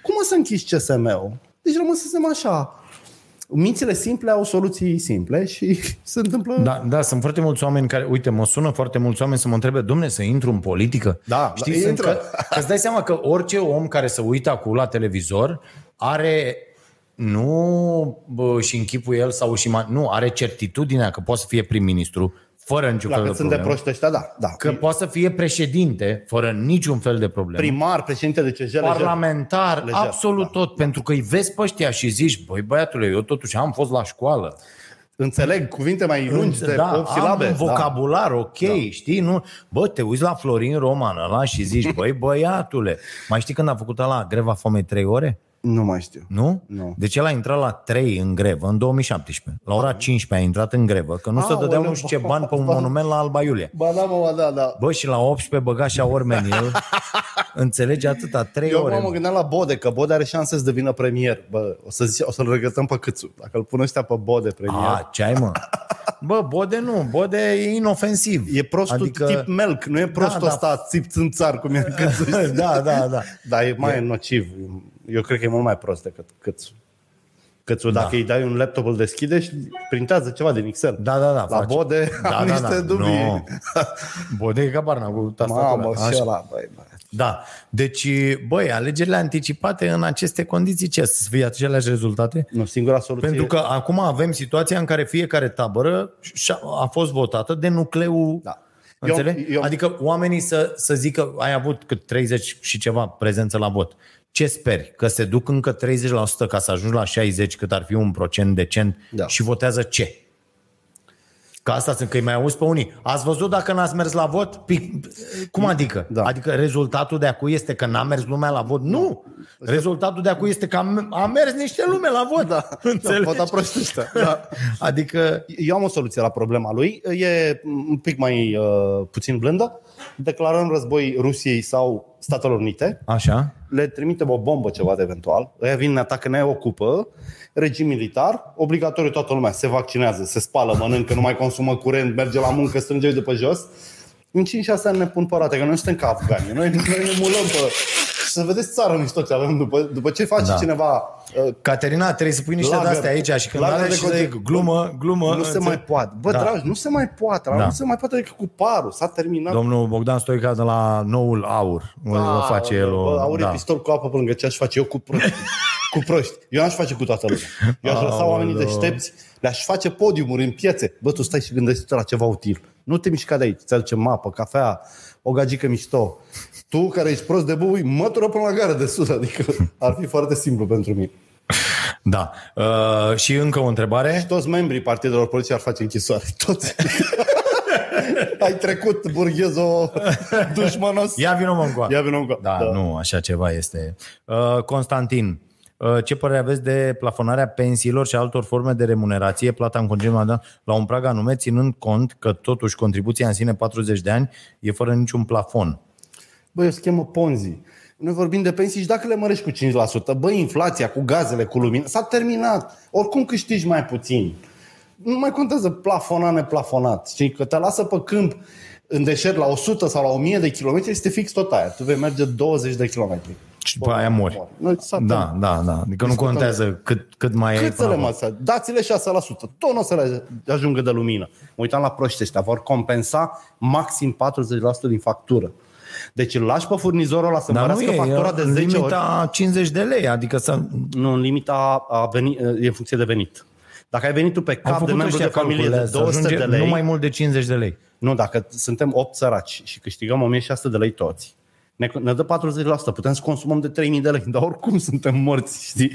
Cum o să închizi CSM-ul? Deci rămăsesem așa. Mințile simple au soluții simple și se întâmplă... Da, da, sunt foarte mulți oameni care, uite, mă sună foarte mulți oameni să mă întrebe, domne, să intru în politică? Da, Știi, da, sunt intră. că, că îți dai seama că orice om care se uită acum la televizor are nu bă, și în chipul el sau și ma- nu, are certitudinea că poate să fie prim-ministru fără niciun fel Dacă de sunt de problemă. proști ăștia, da. da. Că poate să fie președinte fără niciun fel de problemă. Primar, președinte de CJ, lejer. parlamentar, Lejer, absolut da, tot, pentru că îi vezi pe ăștia și zici, băi băiatule, eu totuși am fost la școală. Înțeleg cuvinte mai lungi de da, 8 silabe. am un vocabular, ok, da. știi? Nu? Bă, te uiți la Florin Roman ăla și zici, băi băiatule, mai știi când a făcut la greva foamei 3 ore? Da. Nu mai știu. Nu? Nu. Deci el a intrat la 3 în grevă în 2017. La ora 15 a intrat în grevă, că nu se Aoleu, dădeau nu știu ce bani pe un bă. monument la Alba Iulie. Ba da, mă, ba da, da. Bă, și la 18 băga și ormen el. Înțelege atâta, 3 Eu ore. mă, mă gândeam la Bode, că Bode are șanse să devină premier. Bă, o, să zice, o să-l regătăm pe Câțu. Dacă îl pun ăștia pe Bode premier. A, ce ai mă? Bă, Bode nu, Bode e inofensiv. E prostul adică... tip melc, nu e prostul da. da, ăsta țip țânțar cum e Câțu. da, da, da. Dar e mai nociv. Eu cred că e mult mai prost decât Câțu. Câțu, dacă Da. îi dai un laptop, îl deschide și printează ceva din Excel. Da, da, da. La face. Bode da, am da, niște da. dubii. No. Bode e ca barna cu tastatura. Mamă, Așa. și ăla, băi, băi. Da. Deci, băi, alegerile anticipate în aceste condiții ce? Să fie aceleași rezultate? Nu, singura soluție Pentru că acum avem situația în care fiecare tabără și-a- a fost votată de nucleul Da. Înțelegi? Eu- eu- Adică oamenii să, să zică, ai avut cât 30 și ceva prezență la vot. Ce speri? Că se duc încă 30% ca să ajungi la 60, cât ar fi un procent decent Da. și votează ce? Că asta sunt, că îi mai auzi pe unii. Ați văzut dacă n-ați mers la vot? Pi- Cum adică? Da. Adică rezultatul de acum este că n-a mers lumea la vot? Nu! Rezultatul de acum este că a, a mers niște lume la vot. Da, Înțelegi? vota proști ăștia. Da. Adică Eu am o soluție la problema lui. E un pic mai uh, puțin blândă. Declarăm război Rusiei sau Statelor Unite. Așa. Le trimitem o bombă ceva de eventual. Ăia vin, ne atacă, ne ocupă. Regim militar. Obligatoriu toată lumea se vaccinează, se spală, mănâncă, nu mai consumă curent, merge la muncă, strânge de pe jos. În 5-6 ani ne pun pe roate, că noi nu suntem ca afgani. Noi, noi ne mulăm pe... Să vedeți țara nici tot ce avem după, după ce face Da. cineva uh, Caterina, trebuie să pui niște Lagăr. de-astea aici și când Lagăr are de și conte- zic glumă, glumă. nu se înțeleg? mai poate. Bă, Da. dragi, nu se mai poate. Da. Da. Nu se mai poate decât cu parul. S-a terminat. Domnul Bogdan Stoica de la Noul Aur. Da, face el o... Bă, aur da. e pistol cu apă pe lângă ce aș face eu cu proști. cu proști. Eu n-aș face cu toată lumea. Eu aș lăsa oamenii Aoleu. deștepți, le-aș face podiumuri în piețe. Bă, tu stai și gândești la ceva util. Nu te mișca de aici. Ți aducem apă, cafea, o gagică mișto. Tu care ești prost de bui, mătură până la gara de sus. Adică ar fi foarte simplu pentru mine. Da. Uh, și încă o întrebare. Toți membrii partidelor politice ar face închisoare. Toți. Ai trecut burghezo dușmanos. Ia vină mă încoa. Ia vină încă. Da, da, nu, așa ceva este. Uh, Constantin, Uh, Ce părere aveți de plafonarea pensiilor și altor forme de remunerație, plata în concediu la un prag anume, ținând cont că totuși contribuția în sine 40 de ani e fără niciun plafon? Băi, o schemă Ponzi. Noi vorbim de pensii și dacă le mărești cu 5%, băi, inflația cu gazele, cu lumina, s-a terminat. Oricum câștigi mai puțin. Nu mai contează plafonat, neplafonat. Știi, că te lasă pe câmp în deșert la 100 sau la 1000 de kilometri, este fix tot aia. Tu vei merge 20 de kilometri. Și după aia mori. Noi s-a Da, da, da. Adică nu Discutăm. contează cât, cât mai e Cât să până le acum. măsă? Dați-le 6%. Tot nu o să le ajungă de lumină. Mă uitam la proști ăștia. Vor compensa maxim 40% din factură. Deci îl lași pe furnizorul ăla să Dar nu mărească e, factura e de în 10 ori. limita 50 de lei, adică să... Nu, în limita a venit, e în funcție de venit. Dacă ai venitul pe Au cap de făcut membru de ăștia familie de calculele, să 200 ajunge de lei, nu mai mult de 50 de lei. nu, dacă suntem 8 săraci și câștigăm 1600 de lei toți, ne, ne dă 40%, putem să consumăm de 3000 de lei, dar oricum suntem morți, știi?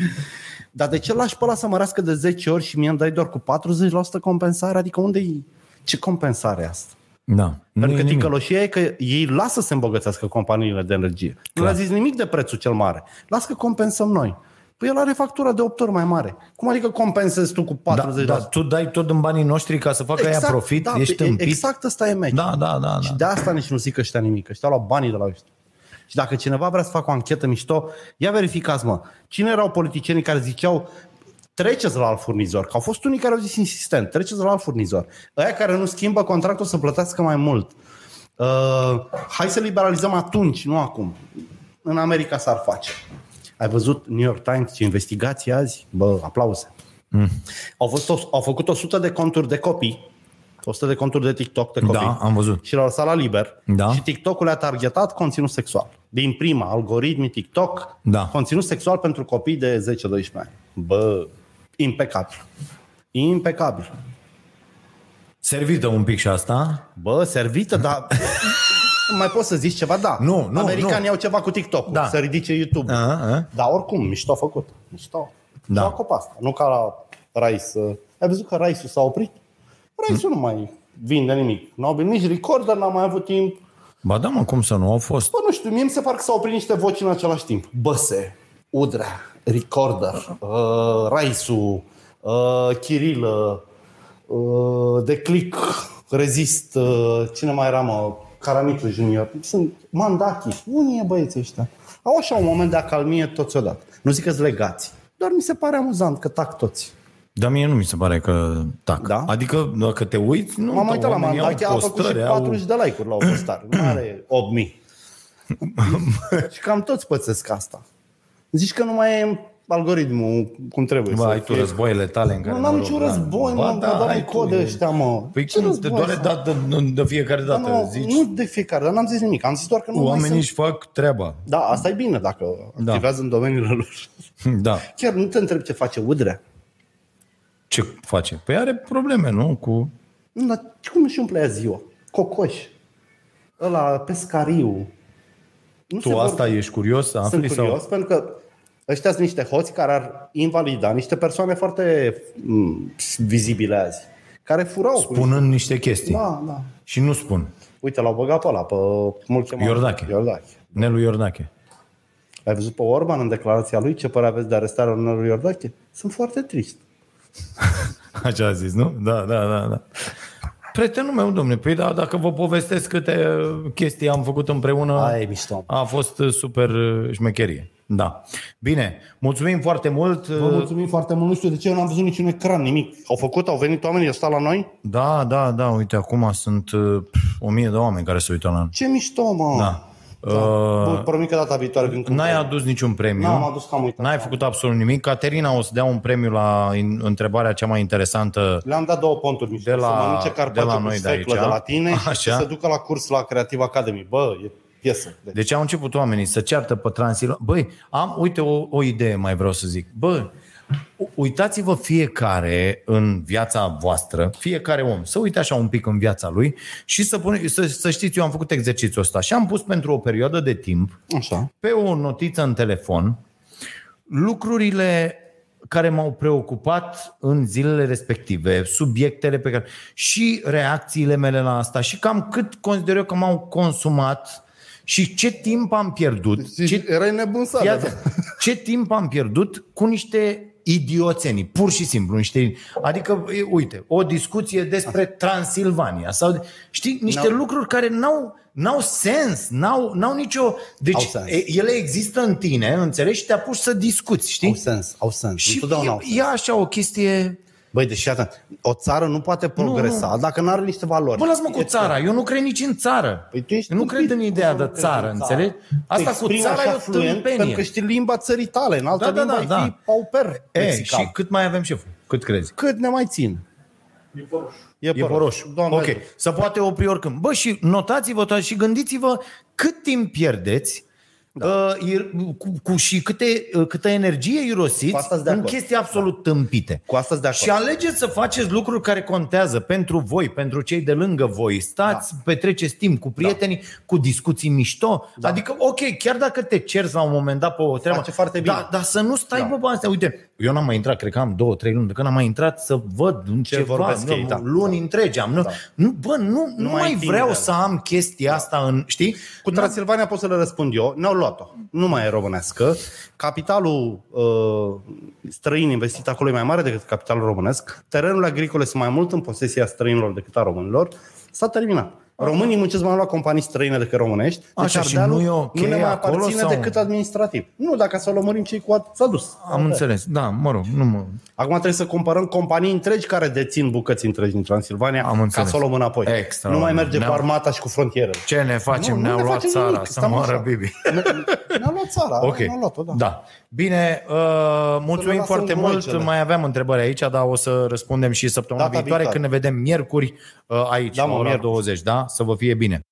Dar de ce lași pe ăla să mărească de 10 ori și mie îmi dai doar cu 40% compensare? Adică unde e? Ce compensare e asta? Da. Nu Pentru e că nimic. ticăloșia e că ei lasă să se îmbogățească companiile de energie. Nu le-a zis nimic de prețul cel mare. Lasă că compensăm noi. Păi el are factura de 8 ori mai mare. Cum adică compensezi tu cu 40%? Da, da, tu dai tot în banii noștri ca să facă exact, aia profit, da, ești e- tâmpit. Exact ăsta e meci. Da, da, da. Și da. de asta nici nu zic ăștia nimic. Ăștia au luat banii de la ăștia. Și dacă cineva vrea să facă o anchetă mișto, ia verificați, mă. Cine erau politicienii care ziceau treceți la alt furnizor? Că au fost unii care au zis insistent, treceți la alt furnizor. Aia care nu schimbă contractul să plătească mai mult. Uh, hai să liberalizăm atunci, nu acum. În America s-ar face. Ai văzut New York Times ce investigație azi? Bă, aplauze. Mm. Au, fost, au făcut 100 de conturi de copii, 100 de conturi de TikTok de copii. Da, am văzut. Și l-au lăsat la liber. Da. Și TikTok-ul le-a targetat conținut sexual. Din prima, algoritmii TikTok, Da. conținut sexual pentru copii de 10-12 ani. Bă, impecabil. Impecabil. Servită un pic și asta. Bă, servită, dar mai poți să zici ceva? Da. Nu, nu, Americanii nu. au ceva cu TikTok, Da. să ridice YouTube. A, a. Dar oricum, mișto făcut. Mișto. Da. Da. Și asta. Nu ca la Rice. Ai văzut că Rice-ul s-a oprit? Rice-ul nu mai vinde nimic. N-au venit nici recorder, n-am mai avut timp. Ba da, mă, cum să nu? Au fost. Bă, nu știu, mie mi se pare că s-au oprit niște voci în același timp. Băse, Udrea, Recorder, uh, Raisu, uh, Chirilă, uh, Declic, Rezist, uh, cine mai era, mă, Caramitu Junior. Sunt Mandachi. Unii e băieții ăștia. Au așa un moment de acalmie toți odată. Nu zic că legați. Doar mi se pare amuzant că tac toți. Dar mie nu mi se pare că tac. Da? Adică dacă te uiți, nu, M-am uitat la oamenii au Mandachi, a făcut și postări, au- 40 de like-uri la o postare. Nu are 8000. și cam toți pățesc asta. Zici că nu mai e algoritmul cum trebuie. Bă, să ai tu fie. războile tale în care... Nu, n-am mă niciun rog, da. război, Ba mă, da, da, dar ai ai tu, code e- ăștia, mă. Păi Ce cum, te război doare să- dată, de fiecare Da, dată, nu, zici? nu de fiecare, dar n-am zis nimic. Am zis doar că nu mai Oamenii sunt. își fac treaba. Da, asta e bine dacă Da. activează în domeniile lor. Da. Chiar nu te întreb ce face Udrea. Ce face? Păi are probleme, nu? Cu... Nu, dar cum își umple ea ziua? Cocoș. Ăla, pescariu. Nu Tu asta ești curios să afli? Sunt curios Sau... pentru că ăștia sunt niște hoți care ar invalida niște persoane foarte m, vizibile azi. Care furau. cu Spunând niște chestii. Da, da. Și nu spun. Uite, l-au băgat pe ăla, pe mult chemat. Iordache. Iordache. Nelu Iordache. Ai văzut pe Orban în declarația lui ce părere aveți de arestarea lui Iordache? Sunt foarte trist. Așa a zis, nu? Da, da, da, da. Prietenul meu, domne, păi da, dacă vă povestesc câte chestii am făcut împreună, Aia e mișto. a fost super uh, șmecherie. Da. Bine, mulțumim foarte mult. Vă mulțumim foarte mult. Nu știu de ce eu n-am văzut niciun ecran, nimic. Au făcut, au venit oamenii, au stat la noi. Da, da, da, uite, acum sunt uh, o mie de oameni care se uită la noi. Ce mișto, mă. Da. Da. Bun, promit că data viitoare vin cu N-ai adus niciun premiu. N-am adus că am uitat. N-ai făcut absolut nimic. Caterina o să dea un premiu la in- întrebarea cea mai interesantă. Le-am dat două ponturi mișto. De la- să mănânce de carpaciu la cu noi de sfeclă aici. de la tine și Așa. să se ducă la curs la Creative Academy. Bă, e piesă. Deci, Deci au început oamenii să ceartă pe Transilvania. Băi, am, uite o, o idee mai vreau să zic. Bă, u- uitați-vă fiecare în viața voastră, fiecare om, să uite așa un pic în viața lui și să, pune, să, să știți, eu am făcut exercițiul ăsta și am pus pentru o perioadă de timp așa. pe o notiță în telefon lucrurile care m-au preocupat în zilele respective, subiectele pe care și reacțiile mele la asta și cam cât consider eu că m-au consumat Și ce timp am pierdut? Ce... Ce, Erai nebun să fii atent. ce timp am pierdut cu niște idioțenii, pur și simplu, niște, adică, e, uite, o discuție despre Transilvania sau, știi, niște N-au- lucruri care n-au, n-au sens, n-au, n-au nicio, deci Au sens. e, ele există în tine, înțelegi, și te apuci să discuți, știi? Au sens, au sens. Și Întotdeauna au e, sens. e așa o chestie Băi, deși atent, o țară nu poate progresa nu, dacă nu are niște valori. Bă, lasă-mă cu E- țara, eu nu cred nici în țară. Păi tu ești eu nu stupid. cred în ideea Cum să de nu crezi țară, în înțelegi? Asta Te cu exprimi țara așa e o fluent Pentru că tâmpenie. știi limba țării tale, în altă Da, da, limbă da, ai da. fi pauper E, lexical. și cât mai avem șeful? Cât crezi? Cât ne mai țin? E E pe roșu. Doamne, ok. Să poate opri oricând. Bă, și notați-vă toate și gândiți-vă cât timp pierdeți da. uh, ir- cu, cu, și câte, uh, câtă energie Cu irosiți asta sunt de în acord. chestii absolut da. tâmpite. Cu asta sunt de acord. Și alegeți să faceți lucruri care contează pentru voi, pentru cei de lângă voi. Stați, da. petreceți timp cu prietenii, da. cu discuții mișto. Da. Adică, ok, chiar dacă te cerți la un moment dat pe o treabă, Face foarte bine. Da, dar să nu stai Da. da. bă, pe astea. Uite, eu n-am mai intrat, cred că am două, trei luni de când am mai intrat să văd ce ceva, vorbesc nu, ei, da. luni întregi am. Nu, Da. nu, bă, nu, nu mai mai timp vreau de- să am chestia asta în, știi? Cu Transilvania pot să le răspund eu. Ne-au luat-o. Nu mai e românească. Capitalul uh, străin investit acolo e mai mare decât capitalul românesc. Terenurile agricole sunt mai mult în posesia străinilor decât a românilor. S-a terminat. Românii muncesc mai mult la companii străine decât românești. Deci Așa, și Ardealul nu e ok nu ne mai acolo aparține sau- decât administrativ. Nu, dacă să o lămurim cei cu at- s-a dus. Am înțeles. Da, mă rog, nu mă... Acum trebuie să comparăm companii întregi care dețin bucăți întregi din Transilvania Am ca înțeles. să o luăm înapoi. Extra. Nu mai merge Ne-am- cu armata și cu frontieră. Ce ne facem? Nu, nu Ne-au ne luat facem țara, nimic, să stăm moară așa. Bibi. Ne-a luat țara, Ok. ne-a luat-o, da. da. Bine, uh, mulțumim lasă foarte în mult. groicele. Mai aveam întrebări aici, dar o să răspundem și săptămâna Data viitoare viitoare. când ne vedem miercuri uh, aici, Da, la mă, ora miercuri. 20, da? Să vă fie bine.